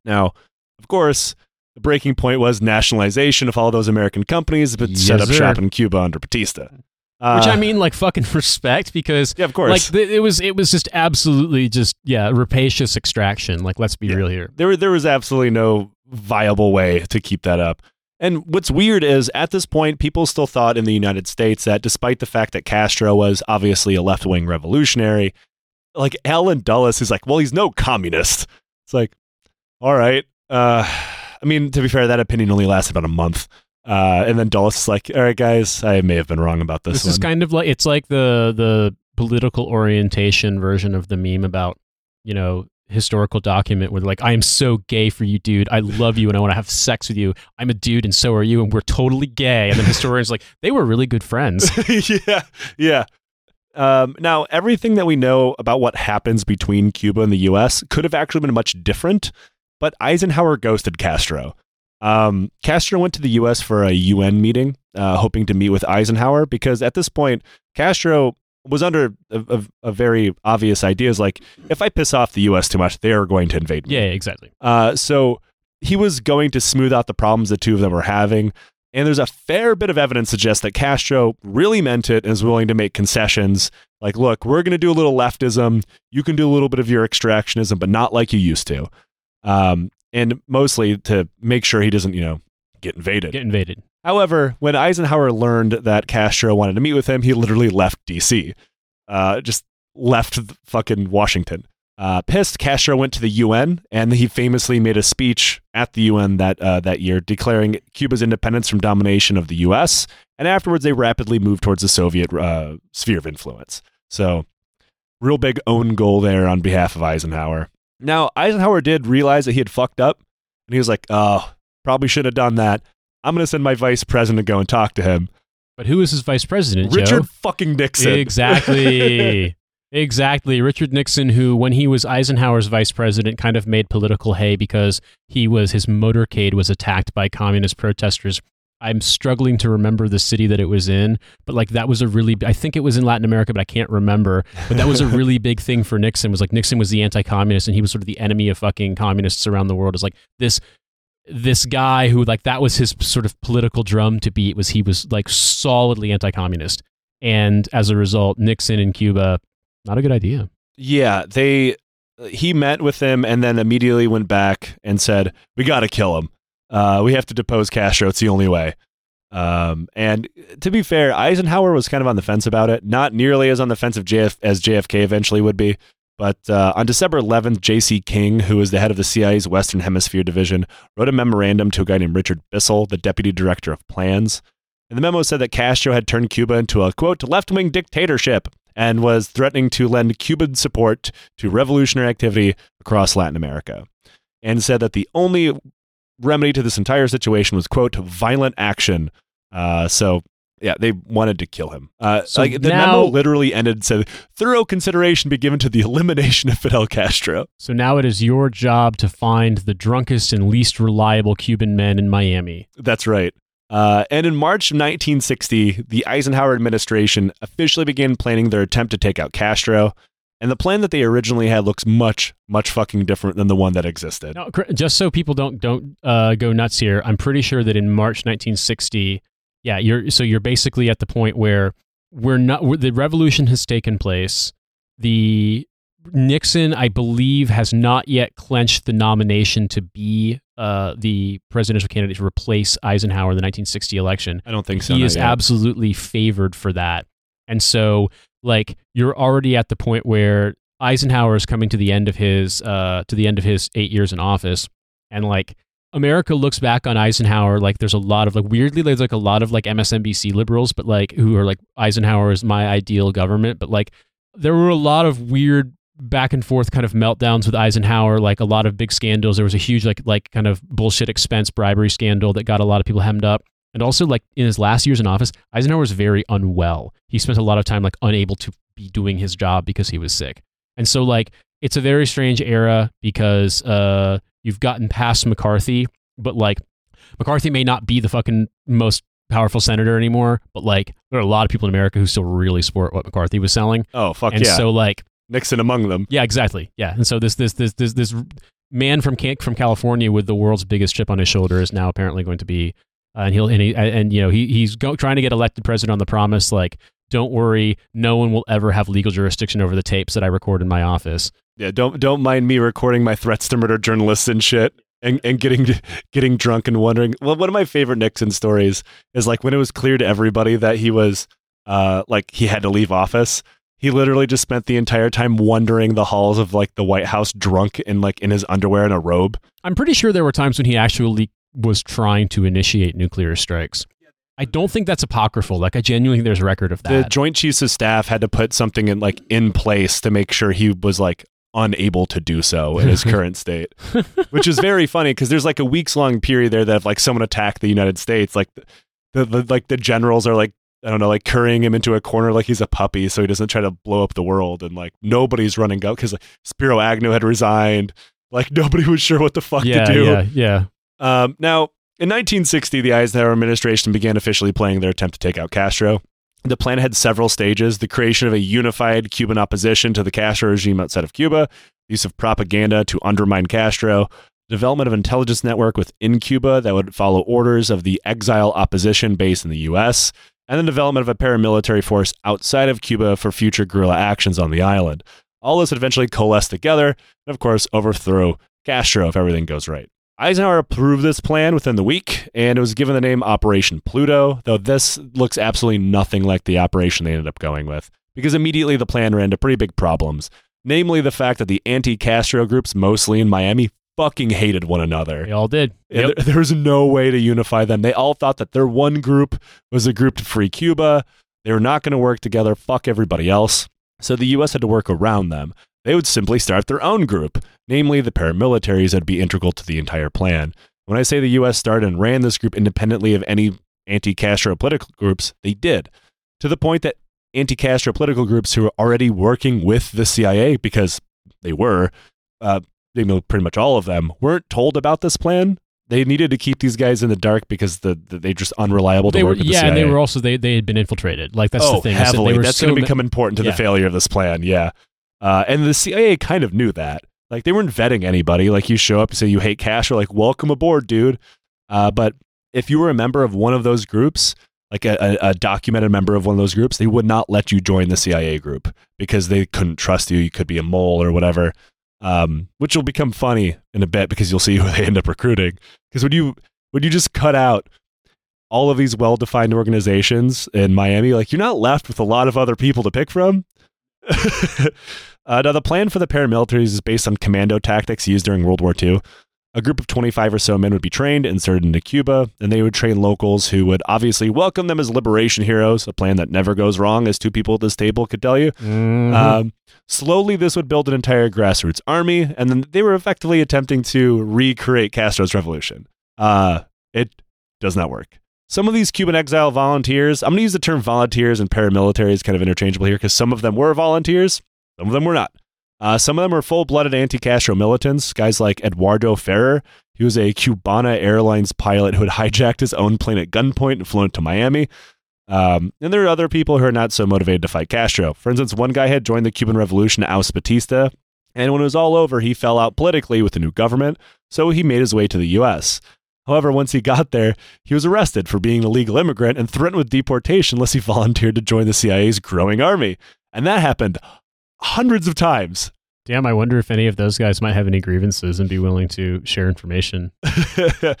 Now, of course, the breaking point was nationalization of all those American companies that Yes, set up sir. shop in Cuba under Batista. Which Uh, I mean, like fucking respect because yeah, of course. like th- it was it was just absolutely just yeah rapacious extraction like let's be Yeah. real here there there was absolutely no viable way to keep that up. And what's weird is at this point, people still thought in the United States that despite the fact that Castro was obviously a left wing revolutionary, like Allen Dulles is like, well, he's no communist. It's like, all right. Uh, I mean, to be fair, that opinion only lasted about a month. Uh, and then Dulles is like, all right, guys, I may have been wrong about this, this, one. is kind of like it's like the the political orientation version of the meme about you know historical document where like i am so gay for you dude i love you and i want to have sex with you i'm a dude and so are you and we're totally gay and then historians like they were really good friends yeah, yeah. Um, now, everything that we know about what happens between Cuba and the U.S. could have actually been much different, but Eisenhower ghosted Castro. Um, Castro went to the U.S. for a UN meeting, uh, hoping to meet with Eisenhower, because at this point, Castro was under a, a, a very obvious ideas like, if I piss off the U.S. too much, they are going to invade me. yeah exactly Uh, so he was going to smooth out the problems the two of them were having. And there's a fair bit of evidence suggests that Castro really meant it and is willing to make concessions. Like, look, we're going to do a little leftism. You can do a little bit of your extractionism, but not like you used to. Um, and mostly to make sure he doesn't, you know, get invaded. get invaded However, when Eisenhower learned that Castro wanted to meet with him, he literally left D.C. Uh, just left fucking Washington. Uh, pissed, Castro went to the UN, and he famously made a speech at the UN that uh, that year, declaring Cuba's independence from domination of the U.S. And afterwards, they rapidly moved towards the Soviet uh, sphere of influence. So, real big own goal there on behalf of Eisenhower. Now, Eisenhower did realize that he had fucked up, and he was like, "Oh, probably should have done that." I'm going to send my vice president to go and talk to him. but who is his vice president Richard Joe? fucking Nixon. Exactly. exactly. Richard Nixon, who, when he was Eisenhower's vice president, kind of made political hay because he was his motorcade was attacked by communist protesters. I'm struggling to remember the city that it was in, but like that was a really I think it was in Latin America, but I can't remember. But that was a really big thing for Nixon. Was like Nixon was the anti-communist and he was sort of the enemy of fucking communists around the world. It's like this this guy who like that was his sort of political drum to beat was he was like solidly anti-communist. And as a result, Nixon in Cuba, not a good idea. Yeah, they he met with him and then immediately went back and said, "We got to kill him. Uh, we have to depose Castro. It's the only way." Um, and to be fair, Eisenhower was kind of on the fence about it, not nearly as on the fence of JF, as JFK eventually would be. But uh, on December 11th, J.C. King, who was the head of the CIA's Western Hemisphere Division, wrote a memorandum to a guy named Richard Bissell, the deputy director of plans. And the memo said that Castro had turned Cuba into a quote left wing dictatorship and was threatening to lend Cuban support to revolutionary activity across Latin America. And said that the only remedy to this entire situation was quote violent action. Uh, so yeah, they wanted to kill him. Uh, So like the now- memo literally ended said thorough consideration be given to the elimination of Fidel Castro. So now it is your job to find the drunkest and least reliable Cuban men in Miami. That's right. Uh, and in March of 1960, the Eisenhower administration officially began planning their attempt to take out Castro. And the plan that they originally had looks much, much fucking different than the one that existed. No, cr- just so people don't don't uh, go nuts here, I'm pretty sure that in March 1960, yeah, you're so you're basically at the point where we're not we the revolution has taken place. The Nixon, I believe, has not yet clenched the nomination to be uh, the presidential candidate to replace Eisenhower in the 1960 election. I don't think so. he is yet. absolutely favored for that. And so, like, you're already at the point where Eisenhower is coming to the end of his uh, to the end of his eight years in office, and like America looks back on Eisenhower like there's a lot of like weirdly there's like a lot of like MSNBC liberals, but like who are like Eisenhower is my ideal government, but like there were a lot of weird back and forth kind of meltdowns with Eisenhower, like a lot of big scandals. There was a huge like like kind of bullshit expense bribery scandal that got a lot of people hemmed up. And also like in his last years in office, Eisenhower was very unwell. He spent a lot of time like unable to be doing his job because he was sick. And so like it's a very strange era because uh you've gotten past McCarthy, but like McCarthy may not be the fucking most powerful senator anymore, but like there are a lot of people in America who still really support what McCarthy was selling. Oh fuck and yeah! so like Nixon among them. yeah, exactly. Yeah, and so this this this this this man from from California with the world's biggest chip on his shoulder is now apparently going to be, and he'll and he and you know he he's go- trying to get elected president on the promise like. Don't worry, no one will ever have legal jurisdiction over the tapes that I record in my office. Yeah, don't don't mind me recording my threats to murder journalists and shit. And, and getting getting drunk and wondering. Well, one of my favorite Nixon stories is like when it was clear to everybody that he was uh like he had to leave office. He literally just spent the entire time wandering the halls of like the White House drunk and like in his underwear and a robe. I'm pretty sure there were times when he actually was trying to initiate nuclear strikes. I don't think that's apocryphal. Like I genuinely think there's a record of that. The. Joint Chiefs of Staff had to put something in like in place to make sure he was like unable to do so in his current state, which is very funny because there's like a weeks long period there that if like someone attacked the United States, like the, the, the like the generals are like I don't know, like currying him into a corner like he's a puppy, so he doesn't try to blow up the world, and like nobody's running out because like, Spiro Agnew had resigned, like nobody was sure what the fuck yeah, to do. yeah, yeah. Um, now, in 1960, the Eisenhower administration began officially planning their attempt to take out Castro. The plan had several stages the creation of a unified Cuban opposition to the Castro regime outside of Cuba, use of propaganda to undermine Castro, development of intelligence network within Cuba that would follow orders of the exile opposition based in the U.S., and the development of a paramilitary force outside of Cuba for future guerrilla actions on the island. All this would eventually coalesce together and, of course, overthrow Castro if everything goes right. Eisenhower approved this plan within the week, and it was given the name Operation Pluto, though this looks absolutely nothing like the operation they ended up going with, because immediately the plan ran into pretty big problems, namely the fact that the anti Castro groups, mostly in Miami, fucking hated one another. They all did. Yep. there, there was no way to unify them. They all thought that their one group was a group to free Cuba. They were not going to work together. Fuck everybody else. So the U.S. had to work around them. They would simply start their own group, namely the paramilitaries that would be integral to the entire plan. When I say the U.S. started and ran this group independently of any anti Castro political groups, they did. To the point that anti Castro political groups who were already working with the CIA, because they were, uh, they know pretty much all of them, weren't told about this plan. They needed to keep these guys in the dark because the, the they're just unreliable They to were, work with the yeah, CIA. and they were also they they had been infiltrated. Like that's oh, the thing. heavily. They were That's so going to ma- become important to Yeah. the failure of this plan. Yeah. Uh, and the CIA kind of knew that. Like they weren't vetting anybody. Like you show up, and say you hate Castro like welcome aboard, dude. Uh, but if you were a member of one of those groups, like a, a, documented member of one of those groups, they would not let you join the CIA group because they couldn't trust you. You could be a mole or whatever. Um, which will become funny in a bit because you'll see who they end up recruiting. Because when you when you just cut out all of these well-defined organizations in Miami, like you're not left with a lot of other people to pick from. uh, now, the plan for the paramilitaries is based on commando tactics used during World War II. A group of 25 or so men would be trained, inserted into Cuba, and they would train locals who would obviously welcome them as liberation heroes, a plan that never goes wrong, as two people at this table could tell you. Mhm. Um, slowly, this would build an entire grassroots army, and then they were effectively attempting to recreate Castro's revolution. Uh, it does not work. Some of these Cuban exile volunteers, I'm going to use the term volunteers and paramilitaries kind of interchangeable here because some of them were volunteers, some of them were not. Uh, some of them were full blooded anti Castro militants, guys like Eduardo Ferrer. He was a Cubana Airlines pilot who had hijacked his own plane at gunpoint and flown to Miami. Um, and there are other people who are not so motivated to fight Castro. For instance, one guy had joined the Cuban Revolution oust Batista, and when it was all over, he fell out politically with the new government, so he made his way to the U.S. However, once he got there, he was arrested for being an illegal immigrant and threatened with deportation unless he volunteered to join the CIA's growing army. And that happened hundreds of times. Damn, I wonder if any of those guys might have any grievances and be willing to share information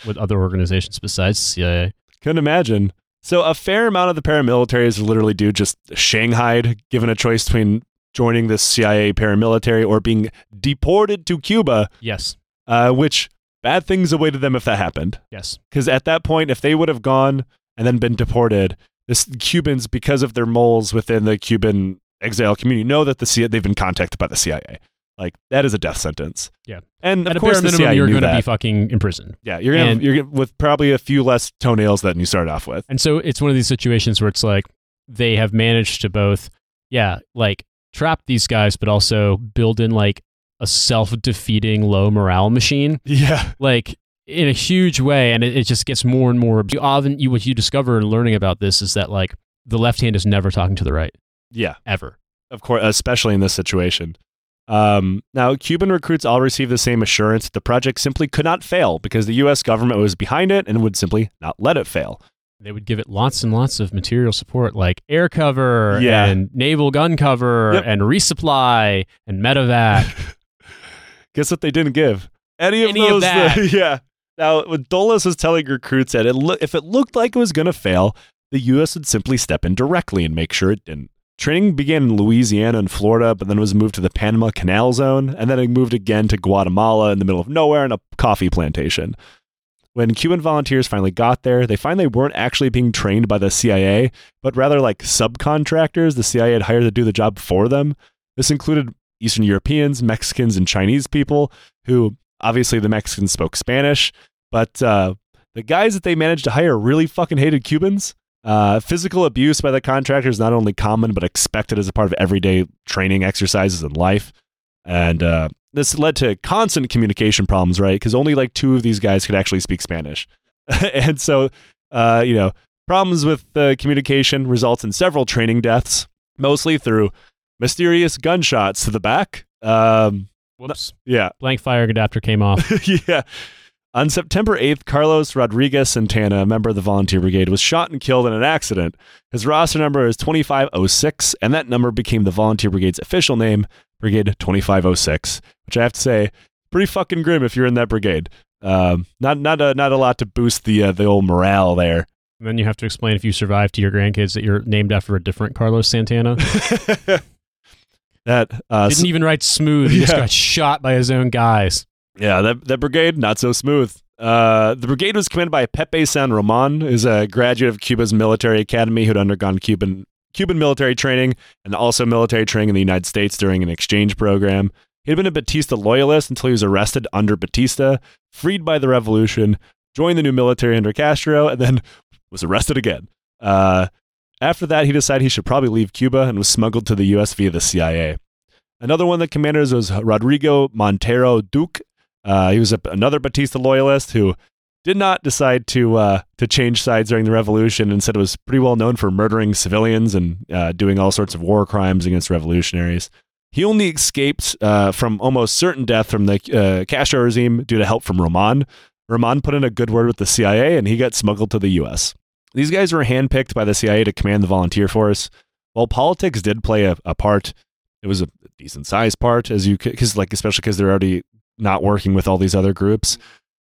with other organizations besides CIA. Couldn't imagine. So a fair amount of the paramilitaries literally do just shanghaied, given a choice between joining the CIA paramilitary or being deported to Cuba, Yes. uh, which bad things awaited them if that happened. Yes. Because at that point, if they would have gone and then been deported, this Cubans, because of their moles within the Cuban exile community, know that the CIA, they've been contacted by the CIA. Like that is a death sentence. Yeah. and of At course the minimum, CIA you're going to be fucking imprisoned. yeah, you're gonna and- you're gonna, with probably a few less toenails than you started off with. And so it's one of these situations where it's like they have managed to both, yeah, like trap these guys, but also build in like a self defeating low morale machine, Yeah, like in a huge way. And it, it just gets more and more. You often, you, what you discover in learning about this is that like the left hand is never talking to the right, yeah. ever. of course, especially in this situation. Um, now, Cuban recruits all received the same assurance that the project simply could not fail because the U.S. government was behind it and would simply not let it fail. They would give it lots and lots of material support like air cover Yeah. and naval gun cover Yep. and resupply and medevac. Guess what they didn't give? Any of Any of those. that. yeah. Now, what Dulles was telling recruits that it lo- if it looked like it was going to fail, the U.S. would simply step in directly and make sure it didn't. Training began in Louisiana and Florida, but then it was moved to the Panama Canal Zone, and then it moved again to Guatemala in the middle of nowhere in a coffee plantation. When Cuban volunteers finally got there, they find they weren't actually being trained by the CIA, but rather like subcontractors the CIA had hired to do the job for them. This included Eastern Europeans, Mexicans, and Chinese people who obviously the Mexicans spoke Spanish, but uh, the guys that they managed to hire really fucking hated Cubans. Uh, physical abuse by the contractors not only common but expected as a part of everyday training exercises in life, and uh, this led to constant communication problems, right? Because only like two of these guys could actually speak Spanish, and so uh, you know problems with communication results in several training deaths, mostly through mysterious gunshots to the back. Um, Whoops. yeah, Blank fire adapter came off. yeah. On September 8th, Carlos Rodriguez Santana, a member of the volunteer brigade, was shot and killed in an accident. His roster number is 2506, and that number became the volunteer brigade's official name, Brigade 2506, which I have to say, pretty fucking grim if you're in that brigade. Um, not not a, not a lot to boost the uh, the old morale there. And then you have to explain if you survive to your grandkids that you're named after a different Carlos Santana. that uh, Didn't even write smooth. He just got shot by his own guys. Yeah, that that brigade not so smooth. Uh, the brigade was commanded by Pepe San Roman, who's a graduate of Cuba's military academy who'd undergone Cuban Cuban military training and also military training in the United States during an exchange program. He'd been a Batista loyalist until he was arrested under Batista, freed by the revolution, joined the new military under Castro, and then was arrested again. Uh, after that, he decided he should probably leave Cuba and was smuggled to the U.S. via the CIA. Another one of the commanders was Rodrigo Montero Duque. Uh, he was a, another Batista loyalist who did not decide to uh, to change sides during the revolution. Instead, it was pretty well known for murdering civilians and uh, doing all sorts of war crimes against revolutionaries. He only escaped uh, from almost certain death from the uh, Castro regime due to help from Roman. Roman put in a good word with the CIA, and he got smuggled to the U.S. These guys were handpicked by the CIA to command the volunteer force. While politics did play a, a part, it was a decent sized part, as you because like especially because they're already not working with all these other groups.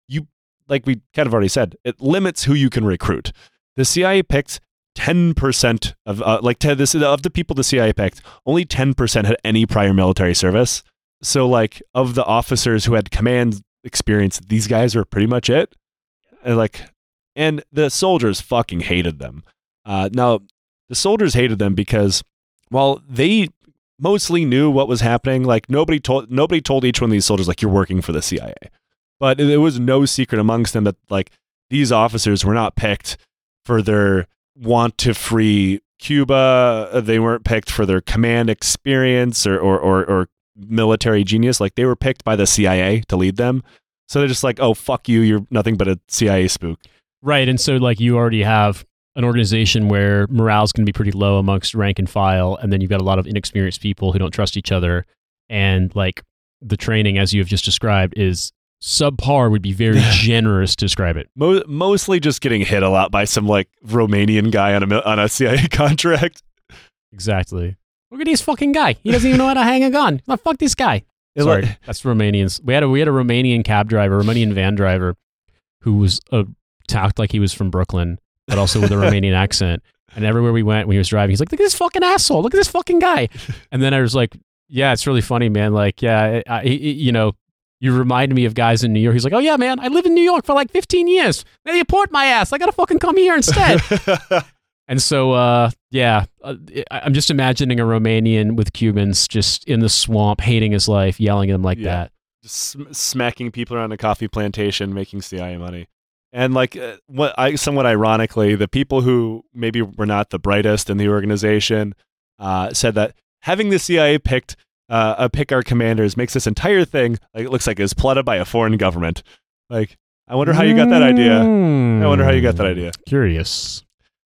You like we kind of already said, it limits who you can recruit. The CIA picked ten percent of uh, like this of the people the CIA picked, only ten percent had any prior military service. So like of the officers who had command experience, these guys were pretty much it. And like, and the soldiers fucking hated them. Uh, now the soldiers hated them because while they mostly knew what was happening, like nobody told nobody told each one of these soldiers like you're working for the CIA. But it, was no secret amongst them that like these officers were not picked for their want to free Cuba. They weren't picked for their command experience or or or, or military genius. Like they were picked by the CIA to lead them. So they're just like, oh fuck you, you're nothing but a CIA spook. Right. And so, like, you already have an organization where morale's going to be pretty low amongst rank and file, and then you've got a lot of inexperienced people who don't trust each other, and like the training, as you have just described, is subpar. Would be very generous to describe it. Mo- mostly just getting hit a lot by some like Romanian guy on a on a CIA contract. Exactly. Look at this fucking guy. He doesn't even know how to hang a gun. Now, fuck this guy. Sorry, that's Romanians. We had a we had a Romanian cab driver, Romanian van driver, who was uh, talked like he was from Brooklyn, but also with a Romanian accent. And everywhere we went, when he was driving, he's like, "Look at this fucking asshole! Look at this fucking guy!" And then I was like, "Yeah, it's really funny, man. Like, yeah, I, I, you know." You remind me of guys in New York. He's like, "Oh yeah, man, I live in New York for like 15 years. They deport my ass. I gotta fucking come here instead." And so, uh, yeah, uh, I'm just imagining a Romanian with Cubans just in the swamp, hating his life, yelling at him like Yeah. that. just sm- smacking people around a coffee plantation, making CIA money. And like uh, what I somewhat ironically, the people who maybe were not the brightest in the organization uh, said that having the CIA picked uh, uh, pick our commanders makes this entire thing like it looks like it's plotted by a foreign government. Like, I wonder how you got that idea. I wonder how you got that idea. Curious.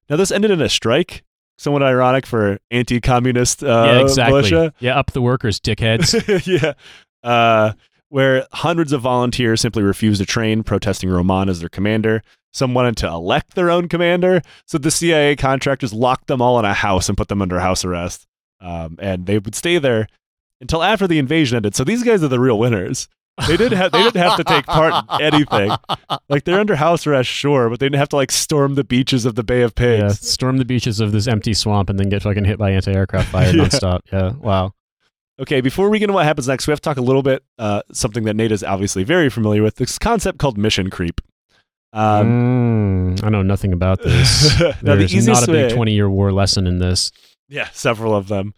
Now this ended in a strike. Somewhat ironic for anti-communist uh, yeah, exactly. militia. Yeah, up the workers, dickheads. yeah. Uh, where hundreds of volunteers simply refused to train, protesting Roman as their commander. Some wanted to elect their own commander, so the CIA contractors locked them all in a house and put them under house arrest. Um, and they would stay there until after the invasion ended. So these guys are the real winners. They didn't have they didn't have to take part in anything. Like they're under house arrest, sure, but they didn't have to like storm the beaches of the Bay of yeah, Pigs. storm the beaches of this empty swamp and then get fucking hit by anti-aircraft fire Yeah. nonstop. Yeah, wow. Okay, before we get into what happens next, we have to talk a little bit uh, something that Nate is obviously very familiar with. This concept called mission creep. Um, Mm, I know nothing about this. now the There's easiest not a big 20-year war lesson in this. yeah, several of them.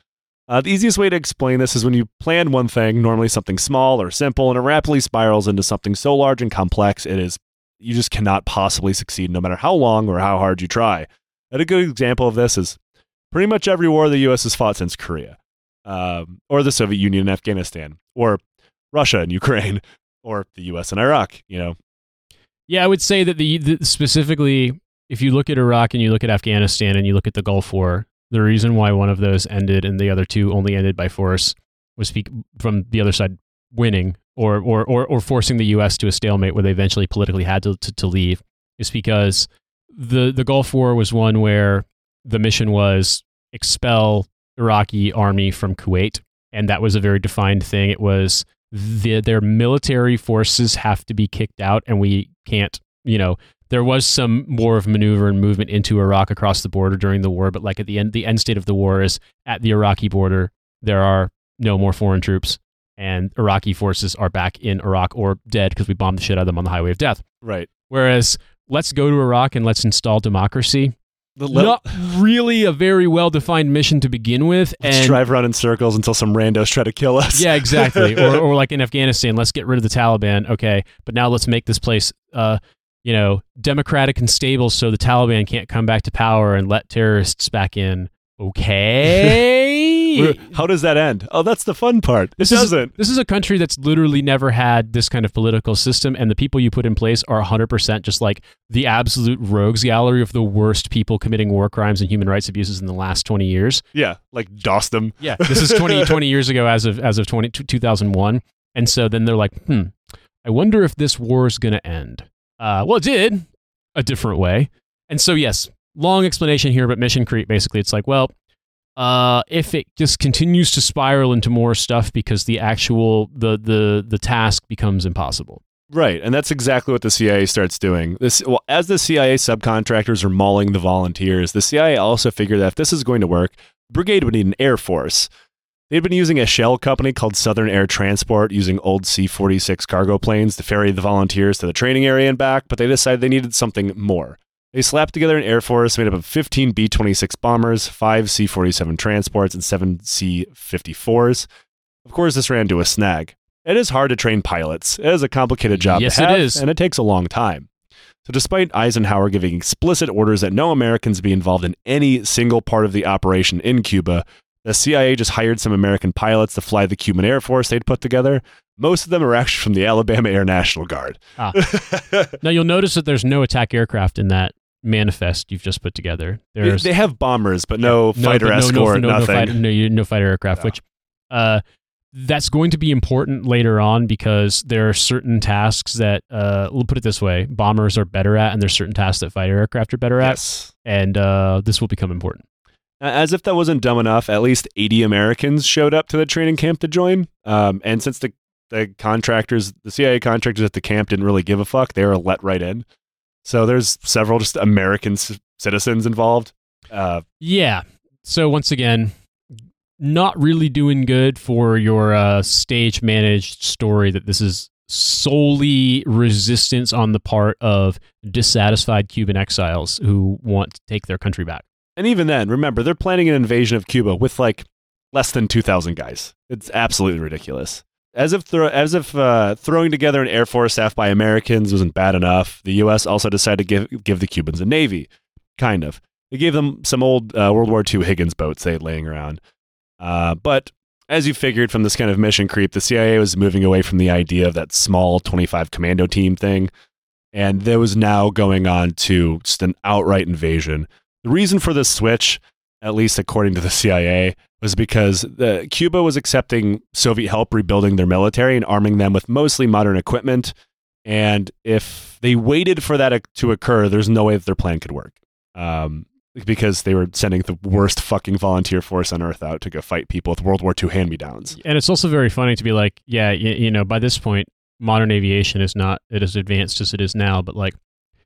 Uh, the easiest way to explain this is when you plan one thing, normally something small or simple, and it rapidly spirals into something so large and complex it is you just cannot possibly succeed, no matter how long or how hard you try. And a good example of this is pretty much every war the U.S. has fought since Korea, um, or the Soviet Union and Afghanistan, or Russia and Ukraine, or the U.S. and Iraq. You know, Yeah, I would say that the, the specifically, if you look at Iraq and you look at Afghanistan and you look at the Gulf War, the reason why one of those ended and the other two only ended by force was from the other side winning or, or, or, or forcing the U.S. to a stalemate where they eventually politically had to, to, to leave is because the, the Gulf War was one where the mission was expel Iraqi army from Kuwait. And that was a very defined thing. It was the, their military forces have to be kicked out and we can't, you know, there was some more of maneuver and movement into Iraq across the border during the war, but like at the end, the end state of the war is at the Iraqi border, there are no more foreign troops and Iraqi forces are back in Iraq or dead because we bombed the shit out of them on the highway of death. right? Whereas let's go to Iraq and let's install democracy. The le- Not really a very well defined mission to begin with. Let's and drive around in circles until some randos try to kill us. yeah, exactly. or, or like in Afghanistan, let's get rid of the Taliban. Okay, but now let's make this place, uh, you know, democratic and stable, so the Taliban can't come back to power and let terrorists back in. Okay. How does that end? Oh, that's the fun part. It This is- doesn't. This is a country that's literally never had this kind of political system, and the people you put in place are 100% just like the absolute rogues gallery of the worst people committing war crimes and human rights abuses in the last 20 years. yeah, like doss them. Yeah, this is 20, 20 years ago as of as of 20, 2001. And so then they're like, hmm, I wonder if this war is going to end. Uh, well, it did a different way. And so, yes, long explanation here, but mission creep basically, it's like, well, uh, if it just continues to spiral into more stuff because the actual the the the task becomes impossible. Right, and that's exactly what the CIA starts doing. This, well, as the CIA subcontractors are mauling the volunteers, the CIA also figured that if this is going to work, brigade would need an air force. They'd been using a shell company called Southern Air Transport, using old C 46 cargo planes to ferry the volunteers to the training area and back, but they decided they needed something more. They slapped together an air force made up of 15 B 26 bombers, 5 C 47 transports, and 7 C 54s. Of course, this ran into a snag. It is hard to train pilots. It is a complicated job Yes, to have, is. and it takes a long time. So, despite Eisenhower giving explicit orders that no Americans be involved in any single part of the operation in Cuba, the CIA just hired some American pilots to fly the Cuban Air Force they'd put together. Most of them are actually from the Alabama Air National Guard. Ah. Now you'll notice that there's no attack aircraft in that manifest you've just put together. They, There's they have bombers, but no no- fighter no, escort, no, no, nothing. no, no fighter aircraft, No. which uh, that's going to be important later on because there are certain tasks that uh, we'll put it this way: bombers are better at, and there's certain tasks that fighter aircraft are better at, yes. and uh, this will become important. As if that wasn't dumb enough, at least 80 Americans showed up to the training camp to join. Um, and since the, the contractors, the CIA contractors at the camp didn't really give a fuck, they were let right in. So there's several just American c- citizens involved. Uh, Yeah. So once again, not really doing good for your uh, stage managed story that this is solely resistance on the part of dissatisfied Cuban exiles who want to take their country back. and even then, remember, they're planning an invasion of Cuba with like less than 2,000 guys. It's absolutely ridiculous. As if, thro- as if uh, throwing together an air force staffed by Americans wasn't bad enough, the U.S. also decided to give, give the Cubans a navy, kind of. They gave them some old uh, World War II Higgins boats they had laying around. Uh, but as you figured from this kind of mission creep, the CIA was moving away from the idea of that small 25 commando team thing, and there was now going on to just an outright invasion. The reason for this switch, at least according to the CIA, was because the, Cuba was accepting Soviet help rebuilding their military and arming them with mostly modern equipment. And if they waited for that to occur, there's no way that their plan could work. Um, because they were sending the worst fucking volunteer force on earth out to go fight people with World War II hand me downs. And it's also very funny to be like, yeah, you, you know, by this point, modern aviation is not as advanced as it is now, but like,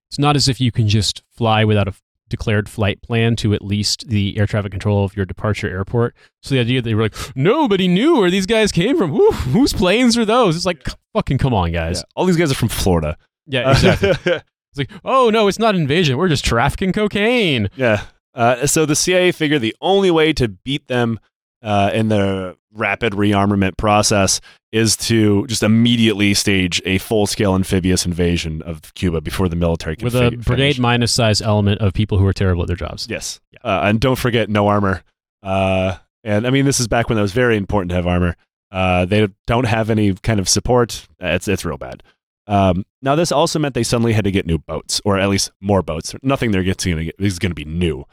it's not as if you can just fly without a declared flight plan to at least the air traffic control of your departure airport. So the idea that they were like, nobody knew where these guys came from. Who, whose planes are those? It's like, fucking come on, guys. All these guys are from Florida. Yeah, exactly. it's like, oh no, it's not invasion. We're just trafficking cocaine. Yeah. Uh, so the CIA figured the only way to beat them uh, in the rapid rearmament process is to just immediately stage a full-scale amphibious invasion of Cuba before the military can With a brigade finish. minus size element of people who are terrible at their jobs. Yes. Uh, and don't forget no armor. Uh, and I mean, this is back when it was very important to have armor. Uh, they don't have any kind of support. It's it's real bad. Um, now this also meant they suddenly had to get new boats, or at least more boats. Nothing they're getting is going to be new.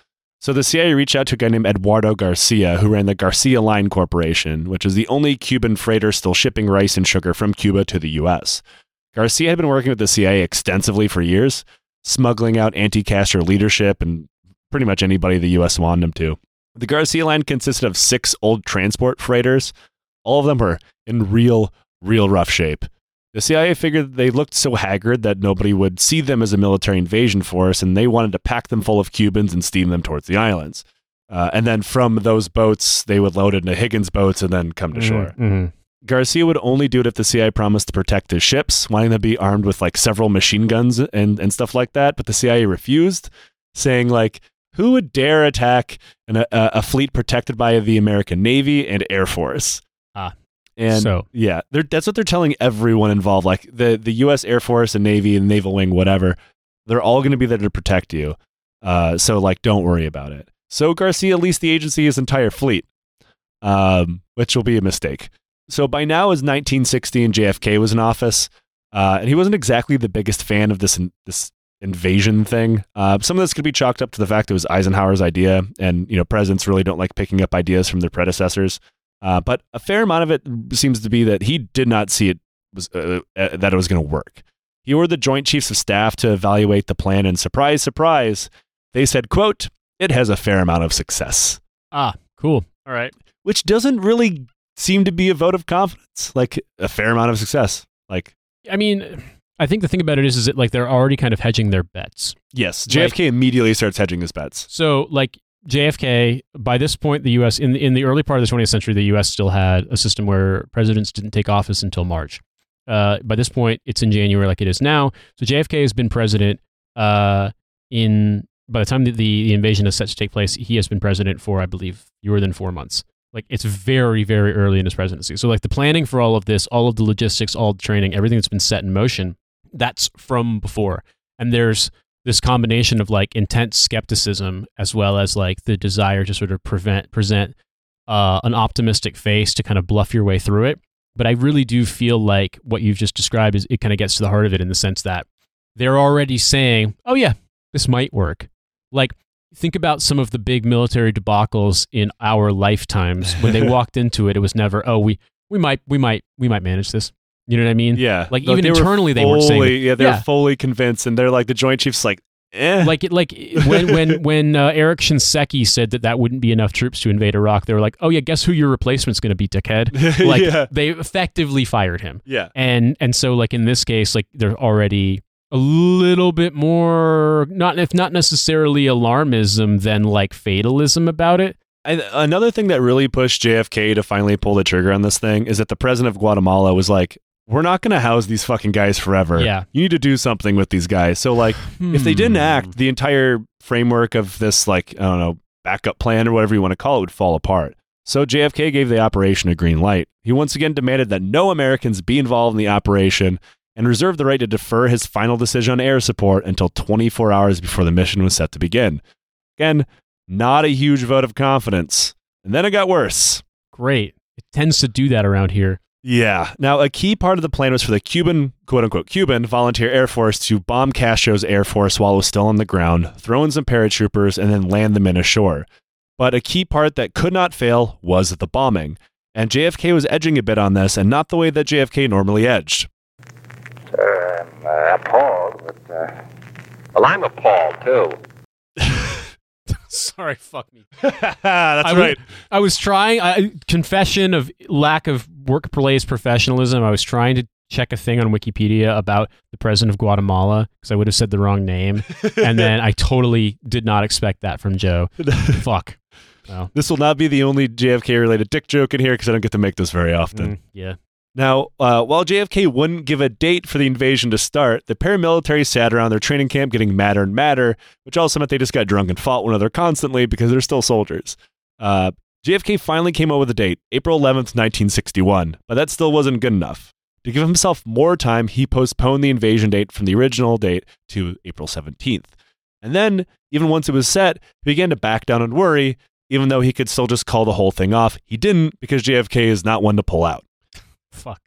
So the CIA reached out to a guy named Eduardo Garcia, who ran the Garcia Line Corporation, which is the only Cuban freighter still shipping rice and sugar from Cuba to the U.S. Garcia had been working with the CIA extensively for years, smuggling out anti-Castro leadership and pretty much anybody the U.S. wanted him to. The Garcia line consisted of six old transport freighters. All of them were in real, real rough shape. The CIA figured that they looked so haggard that nobody would see them as a military invasion force, and they wanted to pack them full of Cubans and steam them towards the islands. Uh, and then from those boats, they would load into Higgins boats and then come to shore. Mhm. Garcia would only do it if the CIA promised to protect his ships, wanting them to be armed with like several machine guns and, and stuff like that. But the CIA refused, saying like, who would dare attack an, a, a fleet protected by the American Navy and Air Force? Ah. And So- yeah, they're, that's what they're telling everyone involved. Like the the U.S. Air Force and Navy and Naval Wing, whatever, they're all going to be there to protect you. Uh, so like, don't worry about it. So Garcia leased the agency his entire fleet, um, which will be a mistake. So by now, is 1960 and JFK was in office, uh, and he wasn't exactly the biggest fan of this in, this invasion thing. Uh, some of this could be chalked up to the fact it was Eisenhower's idea, and you know presidents really don't like picking up ideas from their predecessors. Uh, but a fair amount of it seems to be that he did not see it was uh, uh, that it was going to work. He ordered the Joint Chiefs of Staff to evaluate the plan, and surprise, surprise, they said, "quote It has a fair amount of success." Ah, cool. All right. which doesn't really seem to be a vote of confidence. Like a fair amount of success. Like I mean, I think the thing about it is, is that like they're already kind of hedging their bets. yes, JFK immediately starts hedging his bets. So like JFK, by this point, the U.S. in in the early part of the 20th century, the U.S. still had a system where presidents didn't take office until March. Uh, by this point, it's in January, like it is now. So JFK has been president. Uh, in by the time that the, the invasion is set to take place, he has been president for, I believe, fewer than four months. Like it's very, very early in his presidency. So like the planning for all of this, all of the logistics, all the training, everything that's been set in motion, that's from before. And there's this combination of like intense skepticism as well as like the desire to sort of prevent present uh, an optimistic face to kind of bluff your way through it. But I really do feel like what you've just described is it kind of gets to the heart of it in the sense that they're already saying, "Oh yeah, this might work. Like, think about some of the big military debacles in our lifetimes. When they walked into it, it was never, oh, we we might we might we might manage this. You know what I mean? Yeah. Like, even internally, they weren't saying fully. Yeah, they're Yeah. fully convinced, and they're like the Joint Chiefs, like, eh. Like like when when when uh, Eric Shinseki said that that wouldn't be enough troops to invade Iraq, they were like, "Oh yeah, guess who your replacement's going to be, dickhead." Like yeah, they effectively fired him. yeah, and and so like in this case like they're already a little bit more not if not necessarily alarmism than like fatalism about it I, another thing that really pushed JFK to finally pull the trigger on this thing is that the president of Guatemala was like, "We're not going to house these fucking guys forever. Yeah. you need to do something with these guys." So, like, if they didn't Hmm. act, the entire framework of this, like, I don't know, backup plan or whatever you want to call it, would fall apart. So JFK gave the operation a green light. He once again demanded that no Americans be involved in the operation and reserved the right to defer his final decision on air support until 24 hours before the mission was set to begin. Again, not a huge vote of confidence. And then it got worse. great it tends to do that around here Yeah. Now, a key part of the plan was for the Cuban, quote unquote, Cuban volunteer Air Force to bomb Castro's Air Force while it was still on the ground, throw in some paratroopers, and then land the men ashore. But a key part that could not fail was the bombing. And JFK was edging a bit on this, and not the way that JFK normally edged. I'm uh, appalled, but, uh, well, I'm appalled, too. Sorry fuck me. That's I was- right. i was trying I, confession of lack of workplace professionalism i was trying to check a thing on wikipedia about the president of guatemala because i would have said the wrong name and then i totally did not expect that from joe. Fuck. This will not be the only JFK related dick joke in here because I don't get to make this very often. Mm, yeah Now, uh, while JFK wouldn't give a date for the invasion to start, the paramilitary sat around their training camp getting madder and madder, which also meant they just got drunk and fought one another constantly because they're still soldiers. Uh, JFK finally came up with a date, April 11th, 1961, but that still wasn't good enough. To give himself more time, he postponed the invasion date from the original date to April 17th. And then, even once it was set, he began to back down and worry, even though he could still just call the whole thing off. He didn't because JFK is not one to pull out. Fuck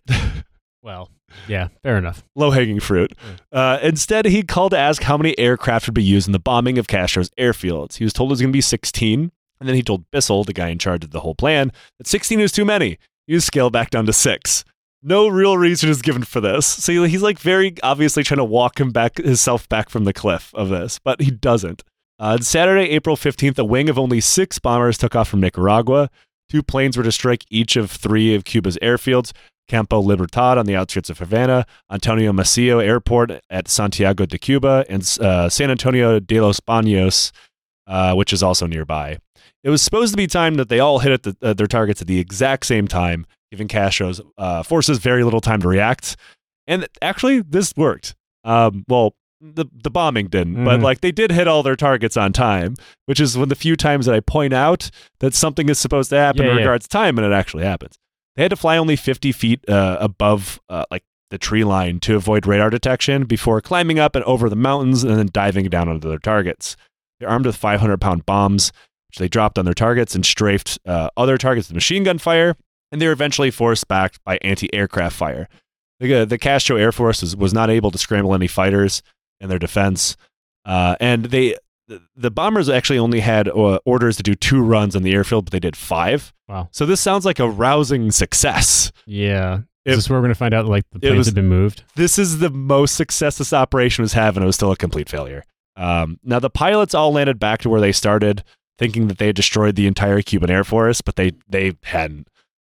well yeah fair enough low hanging fruit. Uh, instead, he called to ask how many aircraft would be used in the bombing of Castro's airfields. He was told it was going to be 16, and then he told Bissell, the guy in charge of the whole plan, that 16 was too many. He was scaled back down to six. No real reason is given for this. So he's like very obviously trying to walk him back himself back from the cliff of this, but he doesn't. Uh, on Saturday, April 15th, a wing of only six bombers took off from Nicaragua. Two planes were to strike each of three of Cuba's airfields Campo Libertad on the outskirts of Havana, Antonio Maceo Airport at Santiago de Cuba, and uh, San Antonio de los Baños, uh, which is also nearby. It was supposed to be timed that they all hit at the, uh, their targets at the exact same time, giving Castro's uh, forces very little time to react. And actually, this worked. Um, well, the the bombing didn't, but Mhm. like they did hit all their targets on time, which is one of the few times that I point out that something is supposed to happen Yeah, in yeah. regards to time, and it actually happens. They had to fly only 50 feet uh, above uh, like the tree line to avoid radar detection before climbing up and over the mountains and then diving down onto their targets. They're armed with 500 pound bombs, which they dropped on their targets and strafed uh, other targets with machine gun fire, and they were eventually forced back by anti aircraft fire. The, the Castro Air Force was, was not able to scramble any fighters in their defense, uh, and they the, the bombers actually only had uh, orders to do two runs on the airfield, but they did five. Wow. So this sounds like a rousing success. Yeah. It- Is this where we're going to find out like the planes was- have been moved? This is the most success this operation was having. It was still a complete failure. Um, now the pilots all landed back to where they started, thinking that they had destroyed the entire Cuban Air Force, but they they hadn't.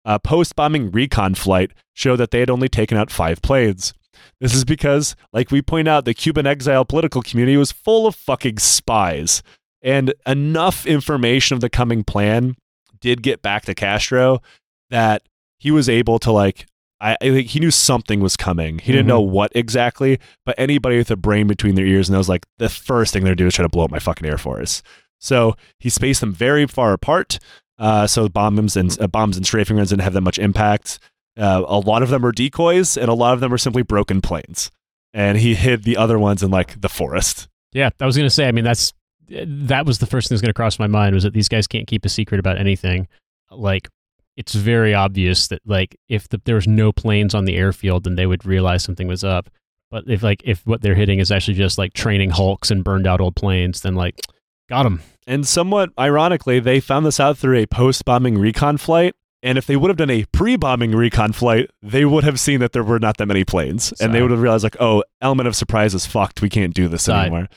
A post-bombing recon flight showed that they had only taken out five planes. This is because, like we point out, the Cuban exile political community was full of fucking spies, and enough information of the coming plan did get back to Castro that he was able to like I, I think he knew something was coming. He didn't Mhm. know what exactly, but anybody with a brain between their ears knows like the first thing they're doing is try to blow up my fucking air force. So he spaced them very far apart. Uh, so bombs and uh, bombs and strafing runs didn't have that much impact. Uh, a lot of them were decoys, and a lot of them were simply broken planes. And he hid the other ones in like the forest. Yeah, I was going to say. I mean, that's that was the first thing that's going to cross my mind was that these guys can't keep a secret about anything. Like, it's very obvious that like if the, there was no planes on the airfield, then they would realize something was up. But if like if what they're hitting is actually just like training hulks and burned out old planes, then like got them. And somewhat ironically, they found this out through a post bombing recon flight. And if they would have done a pre bombing recon flight, they would have seen that there were not that many planes. And they would have realized, like, oh, element of surprise is fucked. We can't do this Side. anymore.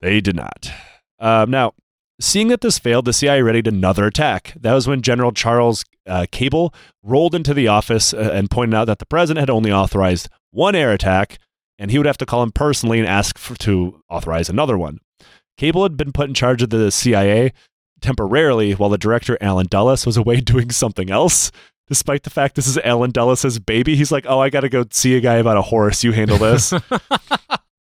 They did not. Um, now, seeing that this failed, the CIA readied another attack. That was when General Charles uh, Cabell rolled into the office uh, and pointed out that the president had only authorized one air attack, and he would have to call him personally and ask for, to authorize another one. Cabell had been put in charge of the CIA temporarily while the director, Allen Dulles, was away doing something else. Despite the fact this is Allen Dulles' baby, he's like, oh, I got to go see a guy about a horse. You handle this.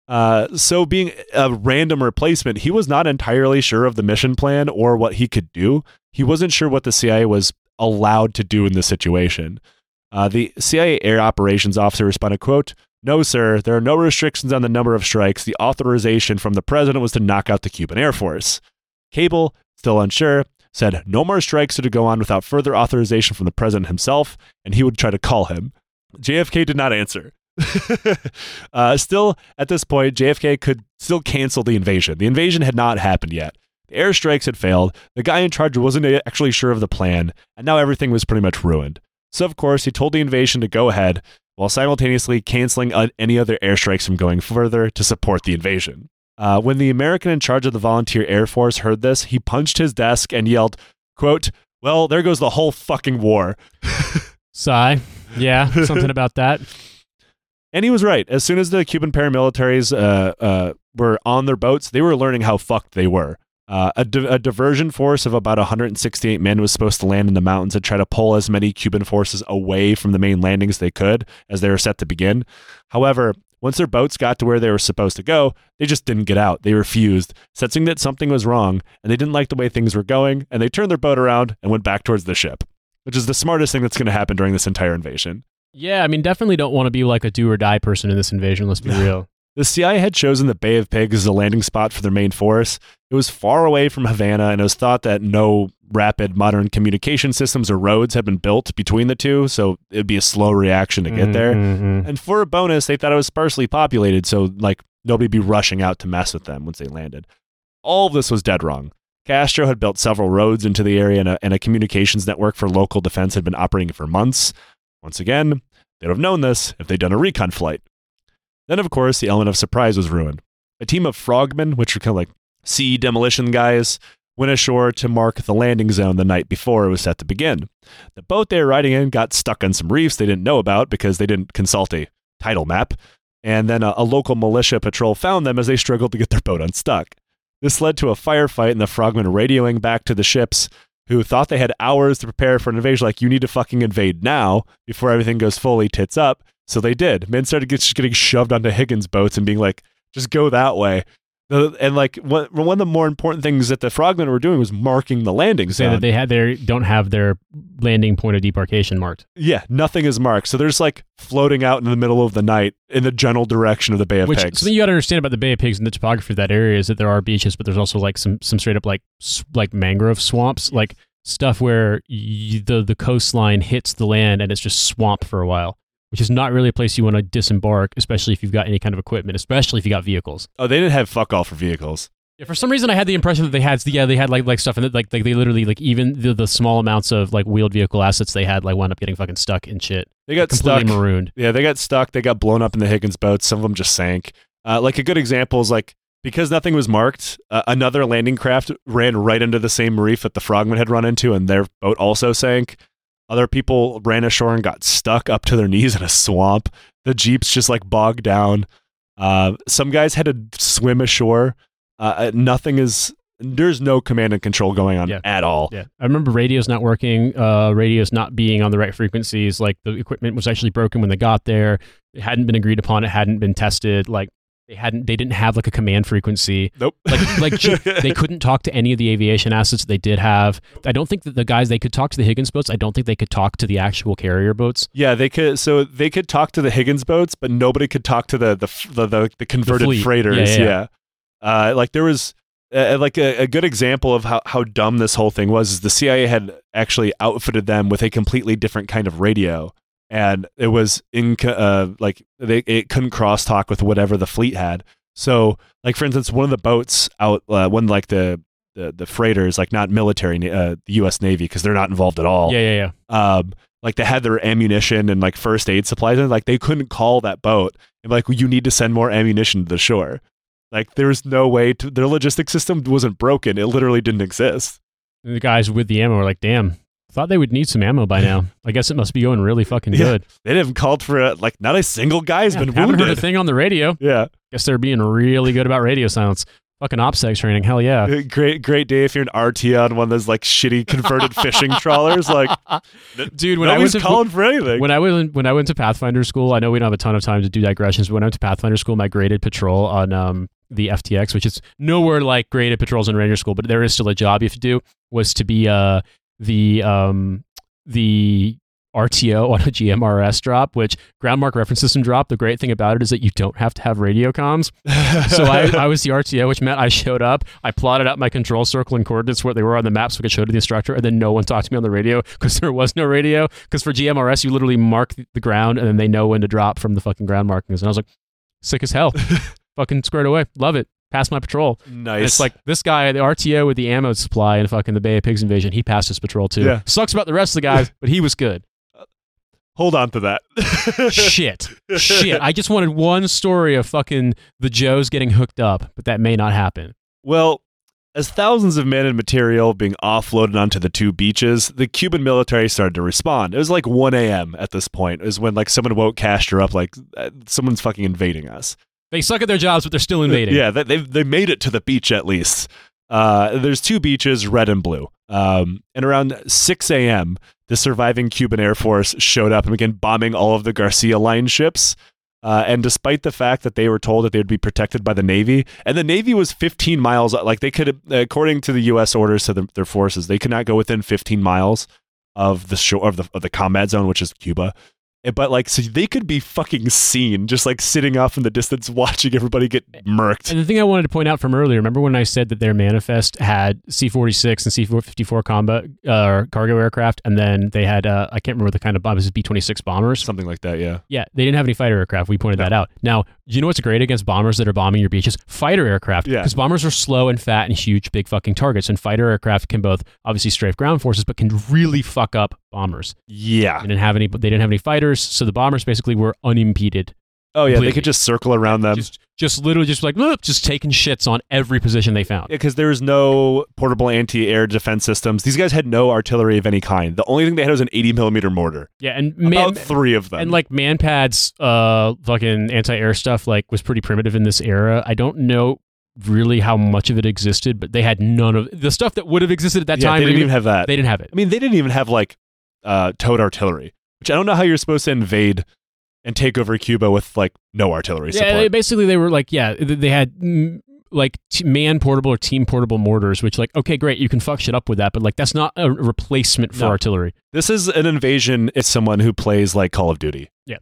Uh, so, being a random replacement, he was not entirely sure of the mission plan or what he could do. He wasn't sure what the CIA was allowed to do in this situation. Uh, the CIA air operations officer responded, quote, No, sir, there are no restrictions on the number of strikes. The authorization from the president was to knock out the Cuban Air Force. Cabell, still unsure, said no more strikes are to go on without further authorization from the president himself, and he would try to call him. JFK did not answer. uh, still, at this point, JFK could still cancel the invasion. The invasion had not happened yet. The airstrikes had failed. The guy in charge wasn't actually sure of the plan, and now everything was pretty much ruined. So, of course, he told the invasion to go ahead while simultaneously canceling uh, any other airstrikes from going further to support the invasion. Uh, when the American in charge of the volunteer Air Force heard this, he punched his desk and yelled, quote, Well, there goes the whole fucking war. Sigh. Yeah, something about that. And he was right. As soon as the Cuban paramilitaries uh, uh, were on their boats, they were learning how fucked they were. Uh, a, di- a diversion force of about 168 men was supposed to land in the mountains and try to pull as many Cuban forces away from the main landings they could as they were set to begin. However, once their boats got to where they were supposed to go, they just didn't get out. They refused, sensing that something was wrong, and they didn't like the way things were going, and they turned their boat around and went back towards the ship, which is the smartest thing that's going to happen during this entire invasion. Yeah, I mean, definitely don't want to be like a do or die person in this invasion. Let's be real. The CIA had chosen the Bay of Pigs as a landing spot for their main force. It was far away from Havana, and it was thought that no rapid modern communication systems or roads had been built between the two, so it'd be a slow reaction to get there. Mhm. And for a bonus, they thought it was sparsely populated, so like nobody'd be rushing out to mess with them once they landed. All of this was dead wrong. Castro had built several roads into the area, and a, and a communications network for local defense had been operating for months. Once again, they'd have known this if they'd done a recon flight. Then, of course, the element of surprise was ruined. A team of frogmen, which were kind of like sea demolition guys, went ashore to mark the landing zone the night before it was set to begin. The boat they were riding in got stuck on some reefs they didn't know about because they didn't consult a title map, and then a, a local militia patrol found them as they struggled to get their boat unstuck. This led to a firefight and the frogmen radioing back to the ships who thought they had hours to prepare for an invasion, like, you need to fucking invade now before everything goes fully tits up. So they did. Men started get, just getting shoved onto Higgins boats and being like, just go that way. And like one, one of the more important things that the frogmen were doing was marking the landing zone. that they had their don't have their landing point of debarkation marked. yeah, nothing is marked. So they're just like floating out in the middle of the night in the general direction of the Bay of Which Pigs. something you got to understand about the Bay of Pigs and the topography of that area is that there are beaches, but there's also like some some straight up like like mangrove swamps, like stuff where y the the coastline hits the land and it's just swamp for a while, which is not really a place you want to disembark, especially if you've got any kind of equipment, especially if you got vehicles. oh, they didn't have fuck all for vehicles. Yeah, for some reason, I had the impression that they had, yeah, they had like like stuff, and like like they literally like even the, the small amounts of like wheeled vehicle assets they had like wound up getting fucking stuck in shit, They got completely stuck. marooned. Yeah, they got stuck. They got blown up in the Higgins boats. Some of them just sank. Uh, like a good example is like because nothing was marked, uh, another landing craft ran right into the same reef that the frogmen had run into, and their boat also sank. Other people ran ashore and got stuck up to their knees in a swamp. The jeeps just like bogged down. Uh, some guys had to swim ashore. Uh, uh, nothing is. There's no command and control going on Yeah. at all. Yeah, I remember radios not working, uh, radios not being on the right frequencies. Like the equipment was actually broken when they got there. It hadn't been agreed upon. It hadn't been tested. Like they hadn't. They didn't have like a command frequency. Nope. Like like they couldn't talk to any of the aviation assets they did have. I don't think that the guys they could talk to the Higgins boats. I don't think they could talk to the actual carrier boats. Yeah, they could. So they could talk to the Higgins boats, but nobody could talk to the the the, the, the converted fleet. freighters. Yeah, Yeah, yeah, Uh, like there was uh, like a, a good example of how how dumb this whole thing was. Is the CIA had actually outfitted them with a completely different kind of radio and it was in uh, like they it couldn't crosstalk with whatever the fleet had. So, like for instance, one of the boats out, uh, one like the the, the freighters, like not military, uh, the U.S. Navy, because they're not involved at all. Yeah, yeah, yeah. Um, like they had their ammunition and like first aid supplies, and like they couldn't call that boat and like, well, you need to send more ammunition to the shore. Like there was no way to their logistic system wasn't broken; it literally didn't exist. And the guys with the ammo were like, "Damn, thought they would need some ammo by now. I guess it must be going really fucking Yeah. good." They didn't called for it. Like not a single guy has Yeah, been haven't heard a thing on the radio. Yeah, Guess they're being really good about radio silence. Fucking OPSEC training, hell yeah. great, great day if you're an RT on one of those like shitty converted fishing trawlers. Like, Dude, when I was calling for anything. when I went when I went to Pathfinder school, I know we don't have a ton of time to do digressions, but when I went to Pathfinder school, my graded patrol on um, the FTX, which is nowhere like graded patrols in Ranger School, but there is still a job you have to do, was to be uh, the um, the RTO on a GMRS drop, which ground mark reference system drop. The great thing about it is that you don't have to have radio comms. So I, I was the RTO, which meant I showed up, I plotted out my control circle and coordinates where they were on the map so I could show to the instructor, and then no one talked to me on the radio because there was no radio. Because for GMRS, you literally mark the ground and then they know when to drop from the fucking ground markings. And I was like, sick as hell. fucking squared away. Love it. Pass my patrol. And nice. it's like this guy, the RTO with the ammo supply and fucking the Bay of Pigs invasion, he passed his patrol too. Yeah. Sucks about the rest of the guys, but he was good. hold on to that. Shit. Shit. I just wanted one story of fucking the Joes getting hooked up, but that may not happen. Well, as thousands of men and material being offloaded onto the two beaches, the Cuban military started to respond. It was like 1 a.m. at this point. Was when like someone woke Castro up, like uh, someone's fucking invading us. They suck at their jobs, but they're still invading. Yeah, they they, made it to the beach at least. Uh, there's two beaches, red and blue. Um, and around 6 a.m., the surviving Cuban Air Force showed up and began bombing all of the Garcia Line ships. Uh, and despite the fact that they were told that they would be protected by the Navy, and the Navy was 15 miles, like they could, according to the U.S. orders to the, their forces, they could not go within 15 miles of the shore of the of the combat zone, which is Cuba. But like, so they could be fucking seen, just like sitting off in the distance, watching everybody get murked. And the thing I wanted to point out from earlier, remember when I said that their manifest had C 46 and C 54 combat uh, cargo aircraft, and then they had, uh, I can't remember the kind of bombers, B 26 bombers? Something like that, yeah. Yeah, they didn't have any fighter aircraft. We pointed No. that out. Now, you know what's great against bombers that are bombing your beaches? Fighter aircraft. Yeah. Because bombers are slow and fat and huge, big fucking targets. And fighter aircraft can both obviously strafe ground forces, but can really fuck up bombers. Yeah. They didn't have any. They didn't have any fighters, so the bombers basically were unimpeded. Oh yeah, they could just circle around them. just, just literally, just like "Look," just taking shits on every position they found. because there was no portable anti-air defense systems. These guys had no artillery of any kind. The only thing they had was an 80 millimeter mortar. Yeah, and man, About three of them. and like MANPADS uh fucking anti-air stuff like was pretty primitive in this era. I don't know really how much of it existed, but they had none of the stuff that would have existed at that yeah, time. they didn't even- even have that. they didn't have it. I mean, they didn't even have like uh, towed artillery, which I don't know how you're supposed to invade and take over Cuba with like no artillery Yeah, support. they, basically they were like yeah, they had mm, like man portable or team portable mortars, which like okay, great, you can fuck shit up with that, but like that's not a replacement for No. artillery. this is an invasion. It's someone who plays like Call of Duty. Yeah.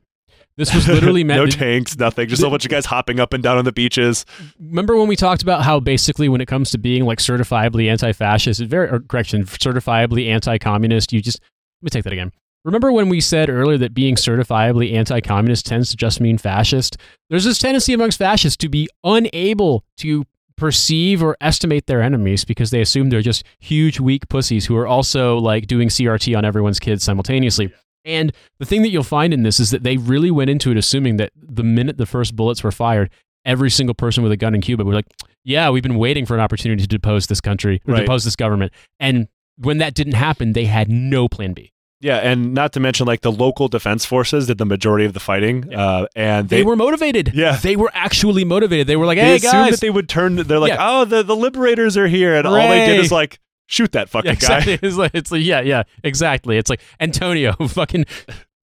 This was literally meant. no to- tanks, nothing. Just a bunch of guys hopping up and down on the beaches. remember when we talked about how basically when it comes to being like certifiably anti-fascist, very or correction, certifiably anti-communist, you just let me take that again. Remember when we said earlier that being certifiably anti-communist tends to just mean fascist? There's this tendency amongst fascists to be unable to perceive or estimate their enemies because they assume they're just huge weak pussies who are also like doing CRT on everyone's kids simultaneously. And the thing that you'll find in this is that they really went into it assuming that the minute the first bullets were fired, every single person with a gun in Cuba was like, "Yeah, we've been waiting for an opportunity to depose this country, or Right. depose this government." And when that didn't happen, they had no plan B. Yeah, and not to mention like the local defense forces did the majority of the fighting, Yeah. uh, and They, they, were motivated. Yeah. they were actually motivated. They were like, they "Hey assumed guys, that they would turn. They're like, Yeah. oh, the the liberators are here, and all they did is like shoot that fucking Yeah, guy. exactly. It's like, it's like, yeah, yeah, exactly. It's like Antonio, fucking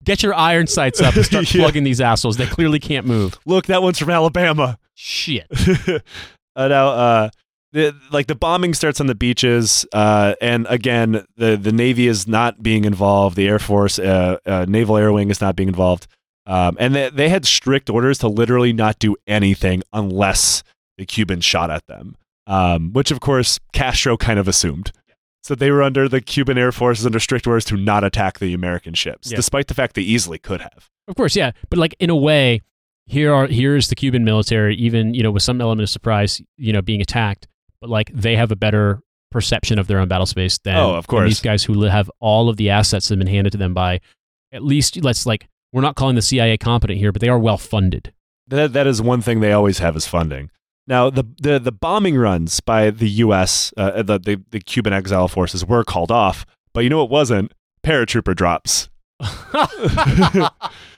get your iron sights up and start Yeah. plugging these assholes. They clearly can't move. Look, that one's from Alabama. Shit. uh, now, uh, the, like the bombing starts on the beaches, uh, and again, the the Navy is not being involved. The Air Force, uh, uh, Naval Air Wing is not being involved, um, and they, they had strict orders to literally not do anything unless the Cubans shot at them, um, which of course Castro kind of assumed. So they were under the Cuban Air Forces under strict orders to not attack the American ships, Yeah. despite the fact they easily could have. Of course, yeah, but like in a way, here are here's the Cuban military, even you know with some element of surprise, you know, being attacked, but like they have a better perception of their own battle space than, Oh, of course. these guys who have all of the assets that have been handed to them by at least let's like we're not calling the CIA competent here, but they are well funded. That that is one thing they always have is funding. Now the the, the bombing runs by the U.S. Uh, the, the the Cuban exile forces were called off, but you know it wasn't paratrooper drops.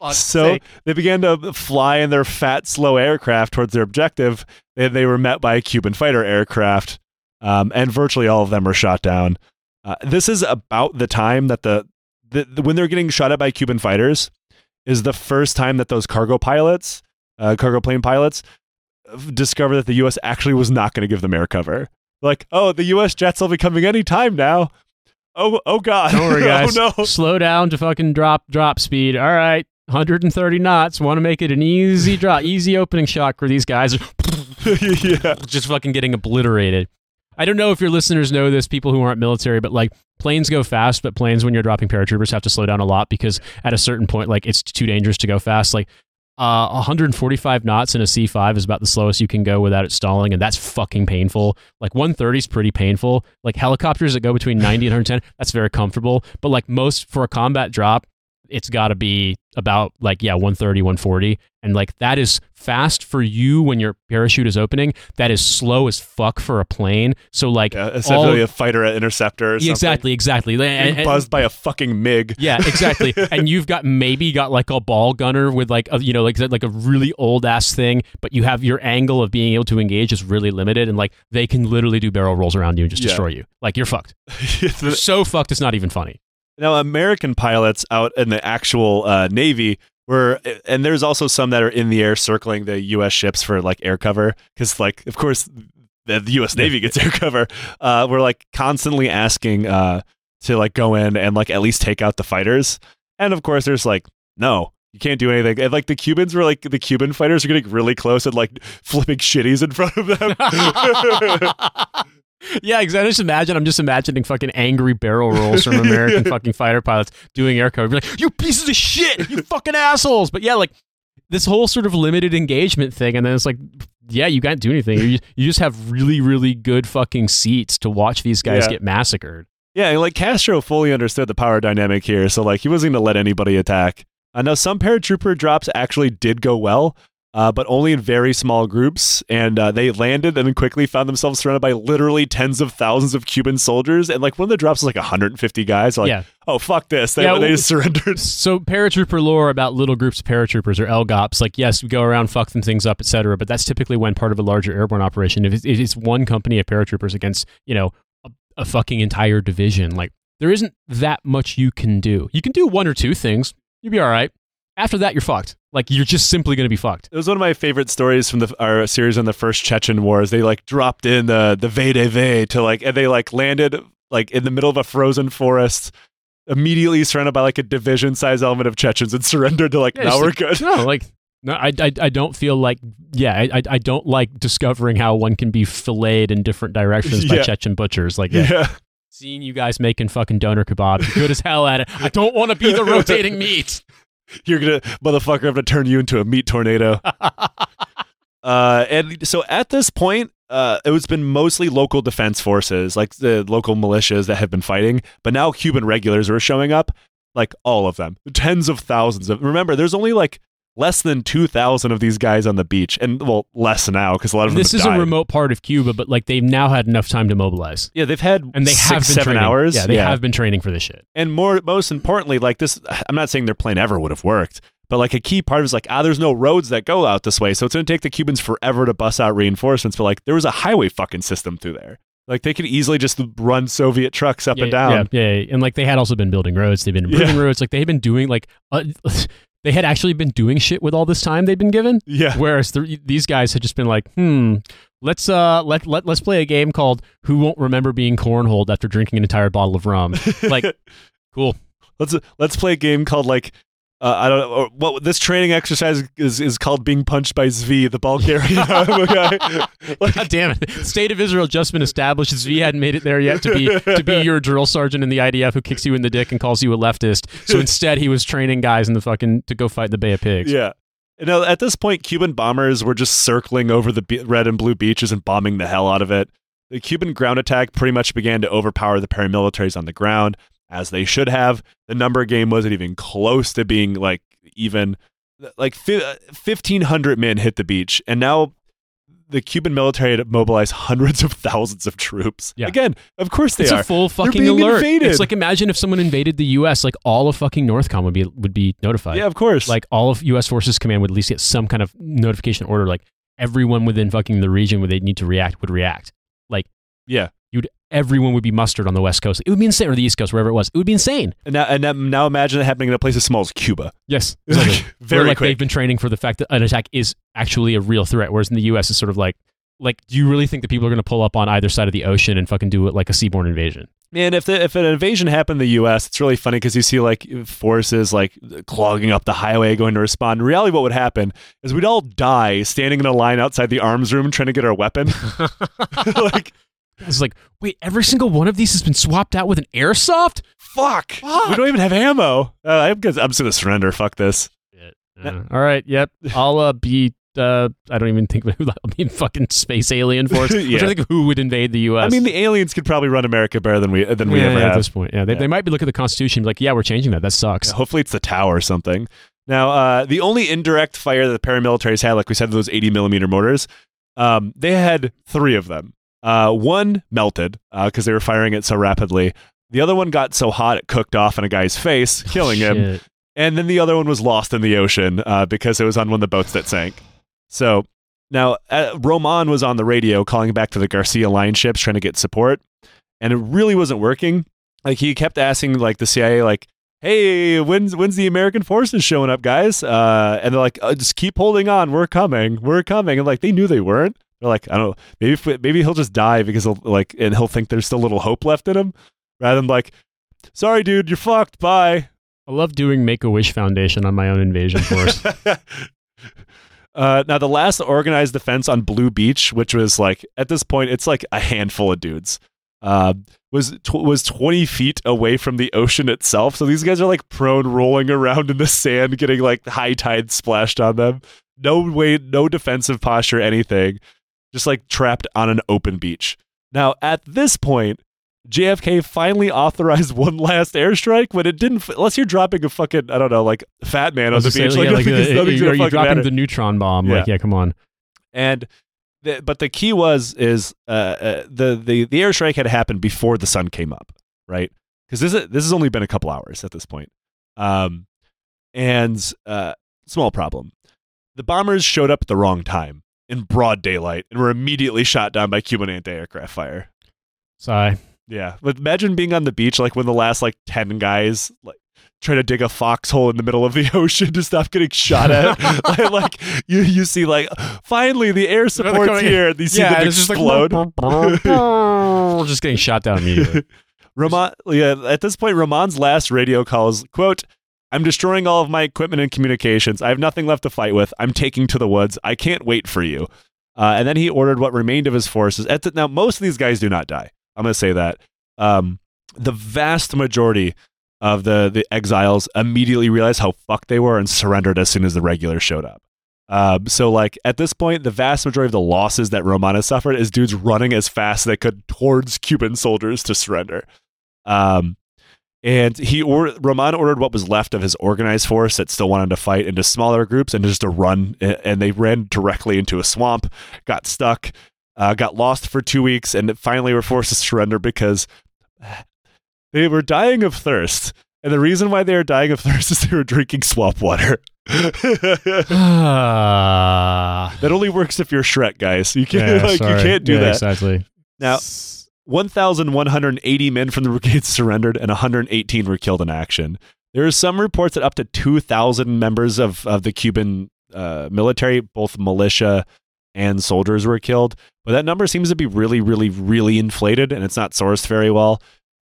so they began to fly in their fat, slow aircraft towards their objective. They, they were met by a Cuban fighter aircraft, um, and virtually all of them were shot down. Uh, this is about the time that the, the, the when they're getting shot at by Cuban fighters is the first time that those cargo pilots, uh, cargo plane pilots, uh, discover that the U.S. actually was not going to give them air cover. Like, oh, the U.S. jets will be coming any time now. Oh, oh God! Don't worry, guys. oh no! Slow down to fucking drop drop speed. All right. 130 knots. Want to make it an easy drop, easy opening shot for these guys. yeah. just fucking getting obliterated. I don't know if your listeners know this, people who aren't military, but like planes go fast, but planes when you're dropping paratroopers have to slow down a lot because at a certain point, like it's too dangerous to go fast. Like uh, 145 knots in a C5 is about the slowest you can go without it stalling, and that's fucking painful. Like 130 is pretty painful. Like helicopters that go between 90 and 110, that's very comfortable. But like most for a combat drop, it's got to be about like yeah 130 140 and like that is fast for you when your parachute is opening. That is slow as fuck for a plane. So like Yeah, essentially all- a fighter at interceptor. Or exactly exactly. And- and- buzzed by a fucking MiG. yeah exactly. And you've got maybe got like a ball gunner with like a, you know like like a really old ass thing but you have your angle of being able to engage is really limited and like they can literally do barrel rolls around you and just Yeah. destroy you. Like you're fucked. So fucked it's not even funny now, American pilots out in the actual uh, Navy were, and there's also some that are in the air circling the U.S. ships for like air cover, because like, of course, the, the U.S. Navy gets air cover. Uh, we're like constantly asking uh, to like go in and like at least take out the fighters, and of course, there's like no. You can't do anything. And like the Cubans were like the Cuban fighters are getting really close and like flipping shitties in front of them. yeah, exactly. I just imagine. I'm just imagining fucking angry barrel rolls from American fucking fighter pilots doing air cover. Be like, you pieces of shit, you fucking assholes. But yeah, like this whole sort of limited engagement thing, and then it's like, yeah, you can't do anything. You, you just have really, really good fucking seats to watch these guys Yeah. get massacred. Yeah, like Castro fully understood the power dynamic here, so like he wasn't going to let anybody attack. I know some paratrooper drops actually did go well, uh, but only in very small groups, and uh, they landed and then quickly found themselves surrounded by literally tens of thousands of Cuban soldiers. And like one of the drops was like 150 guys. Like, yeah. oh fuck this! They, Yeah, they just surrendered. So paratrooper lore about little groups of paratroopers or LGOPs, like yes, we go around, fuck them things up, etc. But that's typically when part of a larger airborne operation. If it's, if it's one company of paratroopers against you know a, a fucking entire division, like there isn't that much you can do. You can do one or two things, you'll be all right. After that, you're fucked. Like you're just simply going to be fucked. It was one of my favorite stories from the our series on the first Chechen wars. They like dropped in the the VDV to like, and they like landed like in the middle of a frozen forest, immediately surrounded by like a division size element of Chechens and surrendered to like, Yeah, now we're like- good. No, like no, I, I, I don't feel like yeah, I, I- I don't like discovering how one can be filleted in different directions by Yeah. Chechen butchers. Like yeah. Yeah. seeing you guys making fucking doner kebabs, good as hell at it. I don't want to be the rotating meat. You're gonna motherfucker I'm gonna turn you into a meat tornado. Uh, and so at this point, uh, it's been mostly local defense forces, like the local militias that have been fighting. But now Cuban regulars are showing up, like all of them, tens of thousands of. Remember, there's only like less than two thousand of these guys on the beach, and well, less now because a lot of them. this is died. a remote part of Cuba, but like they've now had enough time to mobilize, Yeah, they've had and they six, have been seven training. hours. Yeah, they have been training for this shit. and more most importantly like this i'm not saying their plan ever would have worked but like a key part is like ah there's no roads that go out this way so it's going to take the cubans forever to bust out reinforcements but like there was a highway fucking system through there like they could easily just run soviet trucks up yeah, and down Yeah, yeah, yeah. and like they had also been building roads. They've been improving Yeah. roads. Like they had been doing like uh, they had actually been doing shit with all this time they'd been given. yeah Whereas the, these guys had just been like, hmm, let's uh let let let's play a game called Who Won't Remember Being Cornholed after drinking an entire bottle of rum. Like, cool. let's let's play a game called like uh, I don't know what this training exercise is is called being punched by Zvi, the Bulgarian guy. Like, God damn it! State of Israel just been established. Zvi hadn't made it there yet to be to be your drill sergeant in the IDF who kicks you in the dick and calls you a leftist. So instead, he was training guys in the fucking to go fight the Bay of Pigs. yeah. You know, at this point, Cuban bombers were just circling over the be- red and blue beaches and bombing the hell out of it. The Cuban ground attack pretty much began to overpower the paramilitaries on the ground, as they should have. The number game wasn't even close to being like even. Like fi- uh, 1,500 men hit the beach, and now the Cuban military had mobilized hundreds of thousands of troops. Yeah. Again, of course they It's are. a full fucking alert. invaded. It's like imagine if someone invaded the U.S. Like all of fucking Northcom would be would be notified. yeah, of course. Like all of U.S. Forces Command would at least get some kind of notification order. Like everyone within fucking the region where they need to react would react. Like yeah. Everyone would be mustered on the West Coast. It would be insane, or the East Coast, wherever it was. It would be insane. And now, and now, imagine it happening in a place as small as Cuba. Yes, Like, exactly. very Where, like quick. they've been training for the fact that an attack is actually a real threat, whereas in the U.S. it's sort of like, like, do you really think that people are going to pull up on either side of the ocean and fucking do it like a seaborne invasion? And if the, if an invasion happened in the U.S., it's really funny because you see like forces like clogging up the highway going to respond. In reality, what would happen is we'd all die standing in a line outside the arms room trying to get our weapon. like, It's like, wait, every single one of these has been swapped out with an airsoft. fuck, we don't even have ammo. Uh, I'm, gonna, I'm just gonna surrender. Fuck this. Uh, all right, yep. I'll uh, be. Uh, I don't even think I'll be in fucking space alien force. Yeah. trying to think who would invade the U.S. I mean, the aliens could probably run America better than we than we yeah, ever yeah, at this point. Yeah, they, Yeah. they might be looking at the Constitution, and be like, yeah, we're changing that. That sucks. Hopefully, it's the tower or something. Now, uh, the only indirect fire that the paramilitaries had, like we said, those 80 millimeter mortars, um, they had three of them. Uh, one melted because they were firing it so rapidly. The other one got so hot it cooked off on a guy's face, killing him. And then the other one was lost in the ocean uh, because it was on one of the boats that sank. So now uh, Roman was on the radio calling back to the Garcia line ships trying to get support, and it really wasn't working. Like he kept asking like the CIA like, "Hey, when's when's the American forces showing up, guys?" Uh, and they're like, uh, "Just keep holding on, we're coming, we're coming." And like they knew they weren't. They're like, "I don't know, maybe if, maybe he'll just die because he'll like and he'll think there's still a little hope left in him, rather than like." Sorry, dude, you're fucked. Bye. I love doing Make a Wish Foundation on my own invasion force. uh, now, the last organized defense on Blue Beach, which was like at this point, it's like a handful of dudes, uh, was tw- was twenty feet away from the ocean itself. So these guys are like prone, rolling around in the sand, getting like high tide splashed on them. No way, no defensive posture, anything. Just like trapped on an open beach. Now, at this point, JFK finally authorized one last airstrike when it didn't. Unless you're dropping a fucking, I don't know, like fat man on the beach, say, like, yeah, like, nothing's- uh, are you dropping matter. the neutron bomb? Like, Yeah. yeah, come on. And the, but the key was is uh, uh, the the the airstrike had happened before the sun came up, right? Because this is, this has only been a couple hours at this point. Um, and uh, small problem, the bombers showed up at the wrong time in broad daylight and were immediately shot down by Cuban anti-aircraft fire. Sigh. Yeah, but imagine being on the beach like when the last like ten guys like try to dig a foxhole in the middle of the ocean to stop getting shot at. like, like, you you see like finally the air support's here. And you see yeah, them it's just like just getting shot down immediately. Roman, yeah, at this point, Roman's last radio calls quote. I'm destroying all of my equipment and communications. I have nothing left to fight with. I'm taking to the woods. I can't wait for you. Uh, and then he ordered what remained of his forces. Now, most of these guys do not die. I'm going to say that. Um, the vast majority of the, the exiles immediately realized how fucked they were and surrendered as soon as the regulars showed up. Um, so, like, at this point, the vast majority of the losses that Romana suffered is dudes running as fast as they could towards Cuban soldiers to surrender. Um, and he or Roman ordered what was left of his organized force that still wanted to fight into smaller groups and just to run. And they ran directly into a swamp, got stuck, uh, got lost for two weeks, and finally were forced to surrender because they were dying of thirst. And the reason why they were dying of thirst is they were drinking swamp water. that only works if you're Shrek, guys. You can't Yeah, like sorry. you can't do Yeah, that. Exactly. Now, 1,180 men from the brigade surrendered and 118 were killed in action. There are some reports that up to 2,000 members of, of the Cuban uh, military, both militia and soldiers, were killed. But that number seems to be really, really, really inflated and it's not sourced very well.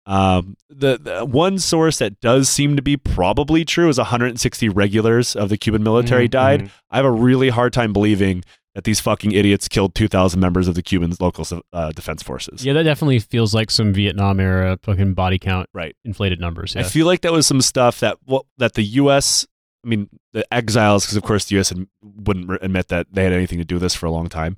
Um, the, the one source that does seem to be probably true is 160 regulars of the Cuban military Mhm, died. mhm. I have a really hard time believing that these fucking idiots killed 2,000 members of the Cuban local uh, defense forces. Yeah, that definitely feels like some Vietnam era fucking body count Right. inflated numbers. I feel like that was some stuff that well, that the U.S. I mean, the exiles, because of course the U.S. ad- wouldn't admit that they had anything to do with this for a long time.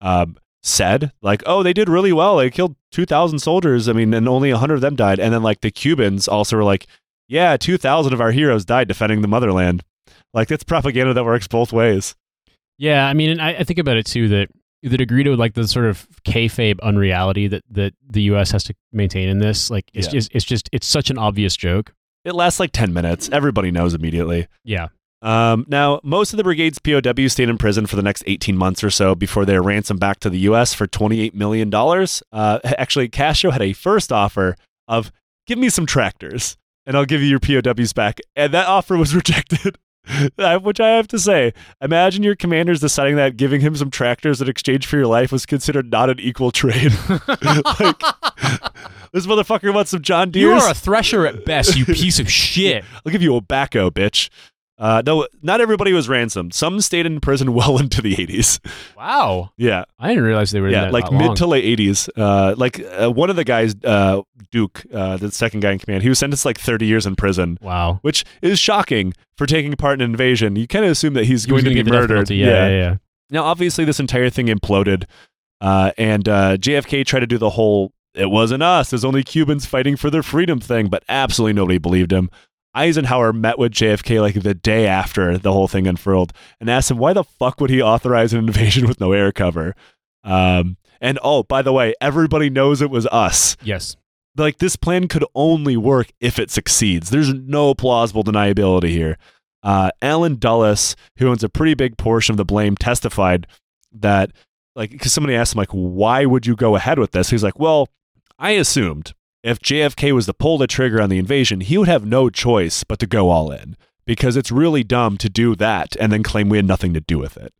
Um, said like, oh, they did really well. They killed two thousand soldiers. I mean, and only hundred of them died. And then like the Cubans also were like, yeah, two thousand of our heroes died defending the motherland. Like that's propaganda that works both ways. Yeah, I mean, and I, I think about it too that the degree to like the sort of kayfabe unreality that that the U.S. has to maintain in this, like it's Yeah. just it's just it's such an obvious joke. It lasts like ten minutes. Everybody knows immediately. Yeah, Um, now, most of the brigade's POWs stayed in prison for the next 18 months or so before they were ransomed back to the U.S. for $28 million. Uh, actually, Castro had a first offer of, give me some tractors and I'll give you your POWs back. And that offer was rejected. Which I have to say, imagine your commanders deciding that giving him some tractors in exchange for your life was considered not an equal trade. like, this motherfucker wants some John Deere. you are a thresher at best, you piece of shit. I'll give you a backhoe, bitch. Uh, no, not everybody was ransomed. Some stayed in prison well into the 80s. Wow, Yeah, I didn't realize they were in yeah, like mid long. to late 80s. Uh, like uh, one of the guys, uh, Duque, uh, the second guy in command, he was sentenced to like 30 years in prison, Wow, which is shocking for taking part in an invasion. You kind of assume that he's He going to be get the death murdered. penalty. Yeah, yeah, yeah. Now, obviously, this entire thing imploded, uh, and uh, JFK tried to do the whole "it wasn't us, there's only Cubans fighting for their freedom" thing, but absolutely nobody believed him. Eisenhower met with JFK like the day after the whole thing unfurled and asked him why the fuck would he authorize an invasion with no air cover. Um, and oh, by the way, everybody knows it was us. Yes. Like this plan could only work if it succeeds. There's no plausible deniability here. Uh, Allen Dulles, who owns a pretty big portion of the blame, testified that, like, because somebody asked him, like, why would you go ahead with this? He's like, well, I assumed if JFK was to pull the trigger on the invasion, he would have no choice but to go all in because it's really dumb to do that and then claim we had nothing to do with it.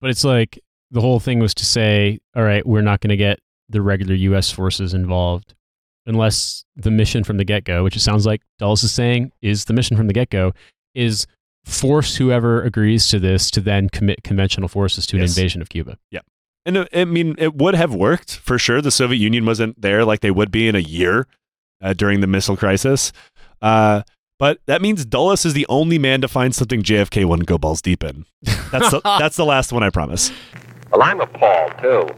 But it's like the whole thing was to say, all right, we're not going to get the regular U.S. forces involved unless the mission from the get go, which it sounds like Dulles is saying is the mission from the get go, is force whoever agrees to this to then commit conventional forces to an Yes. invasion of Cuba. And I mean, it would have worked for sure. The Soviet Union wasn't there like they would be in a year uh, during the missile crisis. Uh, but that means Dulles is the only man to find something JFK wouldn't go balls deep in. That's the, that's the last one, I promise. Well, I'm appalled, too.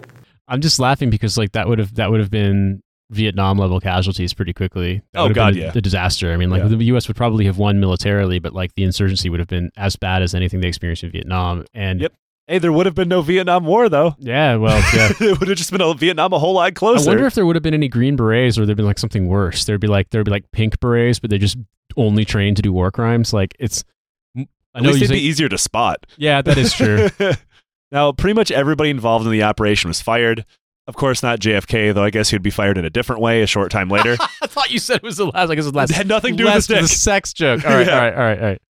I'm just laughing because like that would have that would have been Vietnam level casualties pretty quickly. That Oh, God, a, yeah. a disaster. I mean, like Yeah. the U.S. would probably have won militarily, but like the insurgency would have been as bad as anything they experienced in Vietnam. And Yep. Hey, there would have been no Vietnam War, though. yeah, well, yeah. it would have just been a Vietnam a whole lot closer. I wonder if there would have been any green berets, or there'd been like something worse. There'd be like there'd be like pink berets, but they're just only trained to do war crimes. Like it's. I At know least they'd say, be easier to spot. yeah, that is true. now, pretty much everybody involved in the operation was fired. Of course, not JFK, though I guess he'd be fired in a different way a short time later. I thought you said it was the last. I guess it was the last. It had nothing to do with the the sex joke. All right, Yeah. all right, all right, all right.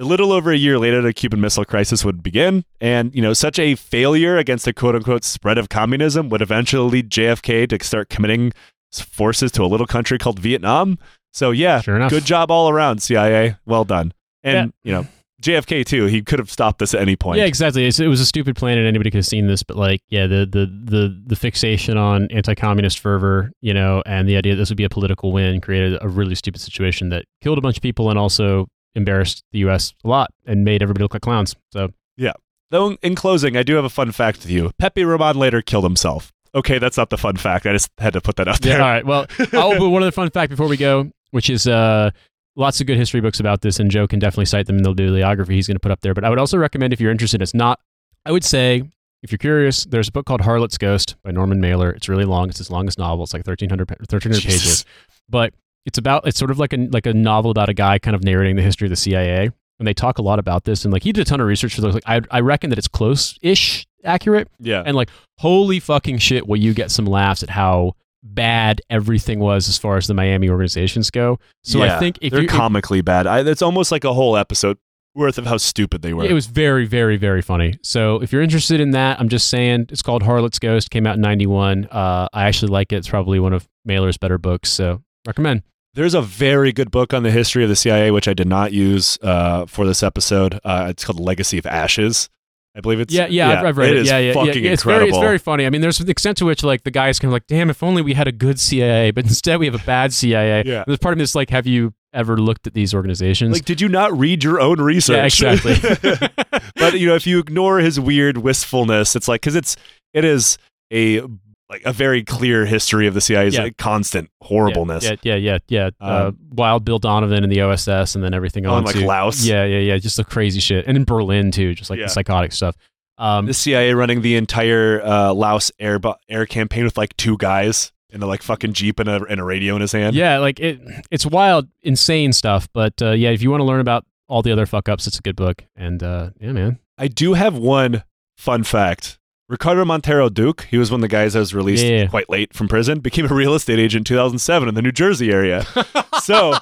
A little over a year later, the Cuban Missile Crisis would begin, and you know, such a failure against the quote-unquote spread of communism would eventually lead JFK to start committing forces to a little country called Vietnam. So yeah, Sure good job all around, CIA. Well done. And you know, JFK too. He could have stopped this at any point. Yeah, exactly. It's, it was a stupid plan, and anybody could have seen this. But like, yeah, the the the the fixation on anti-communist fervor, you know, and the idea that this would be a political win created a really stupid situation that killed a bunch of people and also embarrassed the U.S. a lot and made everybody look like clowns. So yeah. Though in closing, I do have a fun fact with you. Pepe Roman later killed himself. Okay, that's not the fun fact. I just had to put that out there. yeah, all right. Well, oh, but one other fun fact before we go, which is uh, lots of good history books about this, and Joe can definitely cite them in the bibliography he's going to put up there. But I would also recommend if you're interested, it's not. I would say if you're curious, there's a book called Harlot's Ghost by Norman Mailer. It's really long. It's his longest novel. It's like 1,300, 1,300 pages. But it's about it's sort of like a like a novel about a guy kind of narrating the history of the CIA. And they talk a lot about this, and like he did a ton of research for those. Like I, I reckon that it's close-ish accurate. Yeah. And like, holy fucking shit, will you get some laughs at how bad everything was as far as the Miami organizations go. So yeah, I think if they're you, comically bad. I, it's almost like a whole episode worth of how stupid they were. it was very, very, very funny. So if you're interested in that, I'm just saying it's called Harlot's Ghost. Came out in '91. Uh, I actually like it. It's probably one of Mailer's better books. So Recommend. There's a very good book on the history of the CIA, which I did not use uh, for this episode. Uh, it's called Legacy of Ashes. I believe it's Yeah, yeah, I've, I've read it. is yeah, yeah, fucking yeah. It's incredible. very, it's very funny. I mean, there's an extent to which like the guys kind of like, damn, if only we had a good CIA, but instead we have a bad CIA. Yeah. There's part of me that's like, have you ever looked at these organizations? Like, did you not read your own research? yeah, exactly. but you know, if you ignore his weird wistfulness, it's like because it's it is a like a very clear history of the CIA's Yeah. like, constant horribleness. Yeah, yeah, yeah, yeah. uh, Um, Wild Bill Donovan and the OSS, and then everything Oh, on like Laos. Yeah, yeah, yeah. Just the crazy shit, and in Berlin too, just like Yeah. the psychotic stuff. Um, The CIA running the entire uh, Laos air bu- air campaign with like two guys in a like fucking jeep and a, and a radio in his hand. yeah, like it, it's wild, insane stuff. But uh, yeah, if you want to learn about all the other fuck ups, it's a good book. And uh, yeah, man. I do have one fun fact. Ricardo Montero Duque, he was one of the guys that was released Yeah. quite late from prison, became a real estate agent in 2007 in the New Jersey area. so,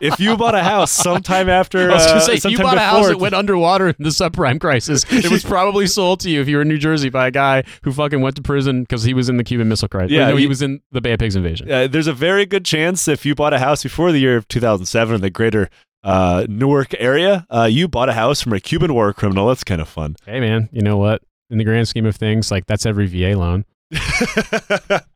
if you bought a house sometime after, I was gonna uh, if you sometime bought a house that went underwater in the subprime crisis, it was probably sold to you if you were in New Jersey by a guy who fucking went to prison because he was in the Cuban Missile Crisis. Yeah, Yeah, no, he he- was in the Bay of Pigs invasion. uh, there's a very good chance if you bought a house before the year of 2007 in the greater uh, Newark area, uh, you bought a house from a Cuban war criminal. That's kind of fun. Hey, man, you know what? In the grand scheme of things, like that's every VA loan.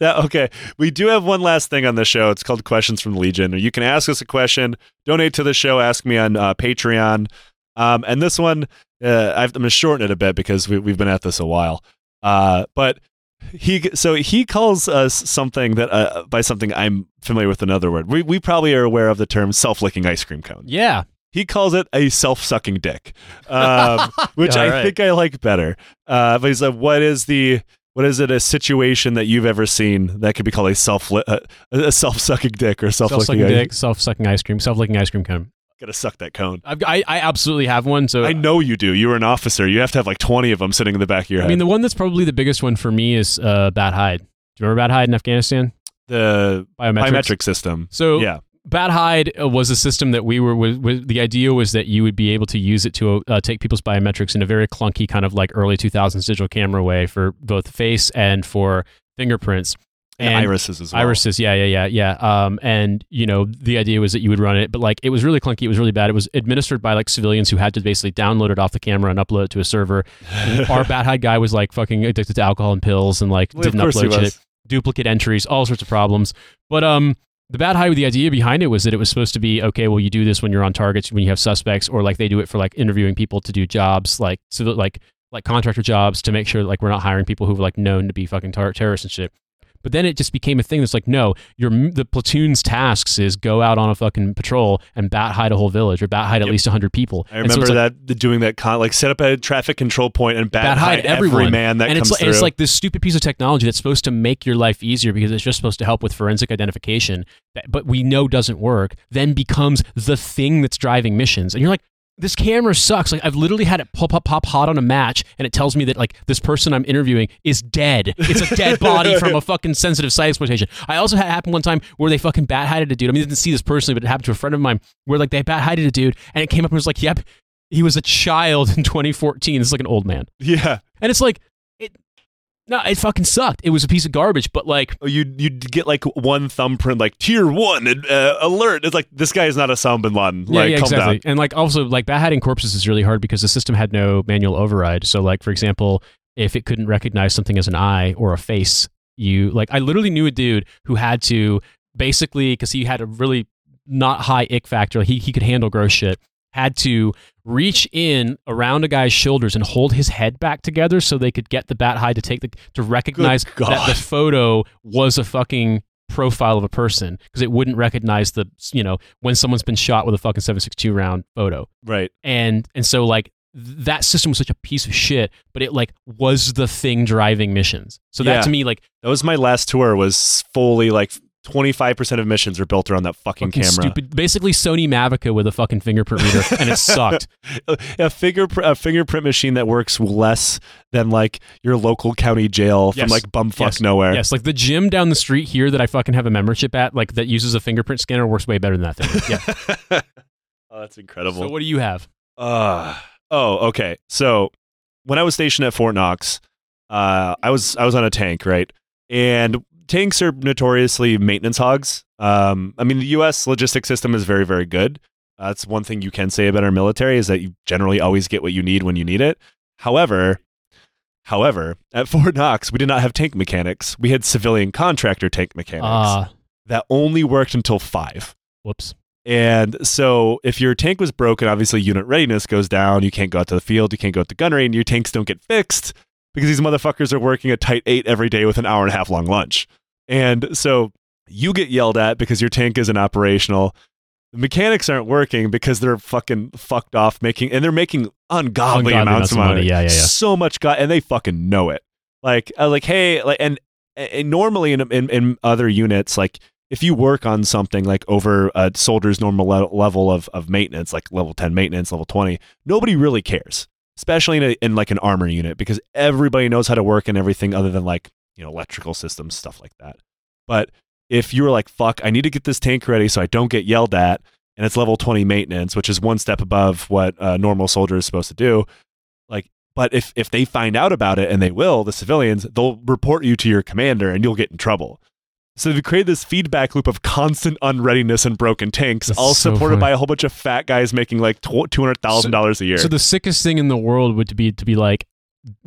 Okay. We do have one last thing on the show. It's called Questions from the Legion. You can ask us a question, donate to the show, ask me on uh, Patreon. Um, and this one, uh, I've, I'm going to shorten it a bit because we, we've been at this a while. Uh, but he, so he calls us something that, uh, by something I'm familiar with another word. We, we probably are aware of the term self licking ice cream cone. Yeah, He calls it a self sucking dick, um, which All I right. think I like better. Uh, but he's like, what is the what is it a situation that you've ever seen that could be called a self uh, a self sucking dick or self self-sucking licking? dick, self-sucking ice cream, self-licking ice cream cone. Gotta suck that cone. I've, I I absolutely have one. So I know you do. You were an officer. You have to have like twenty of them sitting in the back of your head. I mean, the one that's probably the biggest one for me is uh, BAT HIIDE. Do you remember BAT HIIDE in Afghanistan? the biometric system. So yeah, BAT HIIDE uh, was a system that we were. Was, was, the idea was that you would be able to use it to uh, take people's biometrics in a very clunky kind of like early 2000s digital camera way for both face and for fingerprints. and, irises as well. Irises, yeah, yeah, yeah, yeah. Um, and you know, the idea was that you would run it, but like it was really clunky. It was really bad. It was administered by like civilians who had to basically download it off the camera and upload it to a server. Our BAT HIIDE guy was like fucking addicted to alcohol and pills and like Well, didn't of course he upload was. duplicate entries, all sorts of problems. But um, the BAT HIIDE, with the idea behind it was that it was supposed to be okay. Well, you do this when you're on targets, when you have suspects, or like they do it for like interviewing people to do jobs, like so that, like like contractor jobs to make sure like we're not hiring people who are like known to be fucking tar- terrorists and shit. But then it just became a thing that's like, no, your the platoon's tasks is go out on a fucking patrol and BAT HIIDE a whole village or BAT HIIDE at Yep. least hundred people. I so remember like, that the- doing that con- like set up a traffic control point and bat, BAT HIIDE every everyone. man that and comes it's, through. it's like this stupid piece of technology that's supposed to make your life easier because it's just supposed to help with forensic identification, that, but we know doesn't work, then becomes the thing that's driving missions. And you're like, this camera sucks. Like I've literally had it pop pop pop hot on a match, and it tells me that like this person I'm interviewing is dead. It's a dead body from a fucking sensitive site exploitation. I also had it happen one time where they fucking bat hided a dude. I mean, I didn't see this personally, but it happened to a friend of mine where like they bat hided a dude, and it came up and was like, "Yep, he was a child in 2014." This is like an old man. yeah, And it's like, no, it fucking sucked. It was a piece of garbage, but like, you you'd get like one thumbprint, like tier one uh, alert. It's like this guy is not a Osama bin Laden. yeah, Like, yeah, calm exactly. down. And like, also, like, bat hiding corpses is really hard because the system had no manual override. So, like, for example, if it couldn't recognize something as an eye or a face, you like, I literally knew a dude who had to basically, because he had a really not high ick factor, he, he could handle gross shit, had to reach in around a guy's shoulders and hold his head back together so they could get the BAT HIIDE to take the to recognize that the photo was a fucking profile of a person because it wouldn't recognize the you know when someone's been shot with a fucking 762 round photo Right. and and so like that system was such a piece of shit but it like was the thing driving missions so that to me like That was my last tour. Was fully like twenty five percent of missions are built around that fucking, fucking camera. stupid basically sony mavica with a fucking fingerprint reader and it sucked a fingerprint a fingerprint machine that works less than like your local county jail from like bumfuck Yes. nowhere. yes like the gym down the street here that i fucking have a membership at like that uses a fingerprint scanner works way better than that thing yeah oh, that's incredible. so what do you have Uh, oh, okay. So when I was stationed at Fort Knox, uh, I was I was on a tank, right? And tanks are notoriously maintenance hogs. Um, I mean, the U.S. logistics system is very, very good. Uh, that's one thing you can say about our military is that you generally always get what you need when you need it. However, however, at Fort Knox, we did not have tank mechanics. We had civilian contractor tank mechanics Ah, that only worked until five. whoops. And so, if your tank was broken, obviously unit readiness goes down. You can't go out to the field. You can't go out to gunnery, and your tanks don't get fixed because these motherfuckers are working a tight eight every day with an hour and a half long lunch. And so, you get yelled at because your tank isn't operational. The mechanics aren't working because they're fucking fucked off making, and they're making ungodly, Ungodly amounts of money. Yeah, yeah, yeah. So much, god, and they fucking know it. Like, was like, hey, like, and, and normally in, in in other units, like if you work on something like over a soldier's normal le- level of, of maintenance, like level 10 maintenance, level 20, nobody really cares, especially in, a, in like an armor unit because everybody knows how to work and everything other than like, you know, electrical systems, stuff like that. But if you were like, fuck, I need to get this tank ready so I don't get yelled at, and it's level 20 maintenance, which is one step above what a normal soldier is supposed to do, like, but if, if they find out about it, and they will, the civilians, they'll report you to your commander and you'll get in trouble. So they've created this feedback loop of constant unreadiness and broken tanks, That's all so supported funny. by a whole bunch of fat guys making like tw- two hundred thousand dollars a year. So the sickest thing in the world would be to be like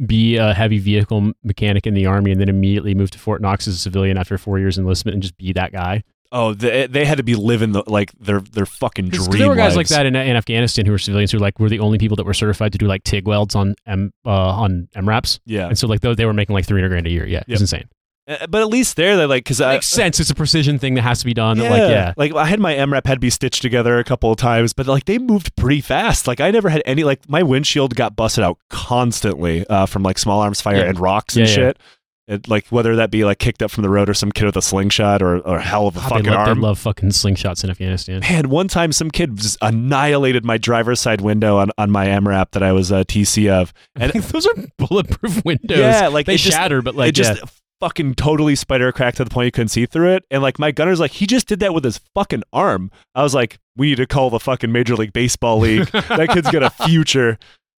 be a heavy vehicle mechanic in the army and then immediately move to Fort Knox as a civilian after four years enlistment and just be that guy. oh, they, they had to be living the like their their fucking dream. there were guys like that in, in Afghanistan who were civilians who like were the only people that were certified to do like TIG welds on M uh, on MRAPs, Yeah, and so like they, they were making like three hundred grand a year. Yeah, Yep. it's insane. Uh, but at least there, they like because I Makes sense. It's a precision thing that has to be done. yeah, Like yeah, like I had my MRAP had to be stitched together a couple of times, but like they moved pretty fast. Like I never had any like my windshield got busted out constantly uh, from like small arms fire Yeah. and rocks and Yeah, shit. It, like whether that be like kicked up from the road or some kid with a slingshot or or hell of a God, they, fucking love, they love fucking slingshots in Afghanistan. Man, one time some kid just annihilated my driver's side window on, on my MRAP that I was a TC of. And those are bulletproof windows. yeah, like they it just, shatter, but like it just yeah. Fucking totally spider cracked to the point you couldn't see through it. And like my gunner's like, he just did that with his fucking arm. I was like, we need to call the fucking Major League Baseball league. that kid's got a future.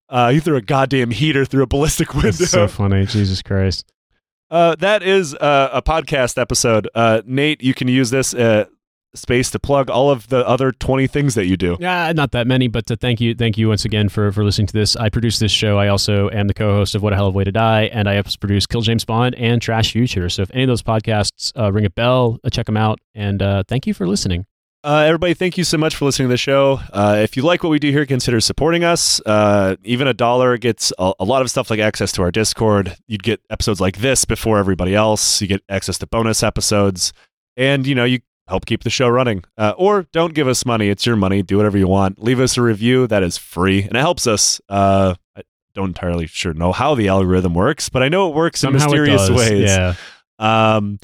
Uh, he threw a goddamn heater through a ballistic window. That's so funny. Jesus Christ. Uh, that is uh, a podcast episode. Uh, Nate, you can use this uh, space to plug all of the other 20 things that you do. Yeah, not that many, but thank you, thank you once again for for listening to this. I produce this show. I also am the co-host of What a Hell of a Way to Die, and I also produce Kill James Bond and Trash Future. So if any of those podcasts uh, ring a bell, uh, check them out. And uh, thank you for listening. Uh, everybody, thank you so much for listening to the show. Uh, if you like what we do here, consider supporting us. Uh, even a dollar gets a, a lot of stuff like access to our Discord. You'd get episodes like this before everybody else. You get access to bonus episodes, and you know you help keep the show running. Uh, or don't give us money; it's your money. Do whatever you want. Leave us a review that is free, and it helps us. Uh, I don't entirely sure know how the algorithm works, but I know it works in Somehow it mysterious ways. Yeah. Um,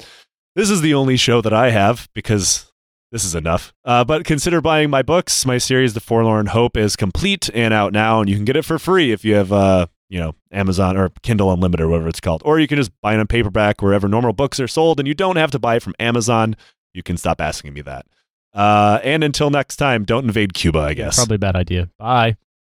this is the only show that I have because this is enough. Uh, but consider buying my books. My series, The Forlorn Hope, is complete and out now, and you can get it for free if you have, uh, you know, Amazon or Kindle Unlimited or whatever it's called. Or you can just buy it on paperback wherever normal books are sold, and you don't have to buy it from Amazon. You can stop asking me that. Uh, and until next time, don't invade Cuba, I guess. Probably a bad idea. Bye.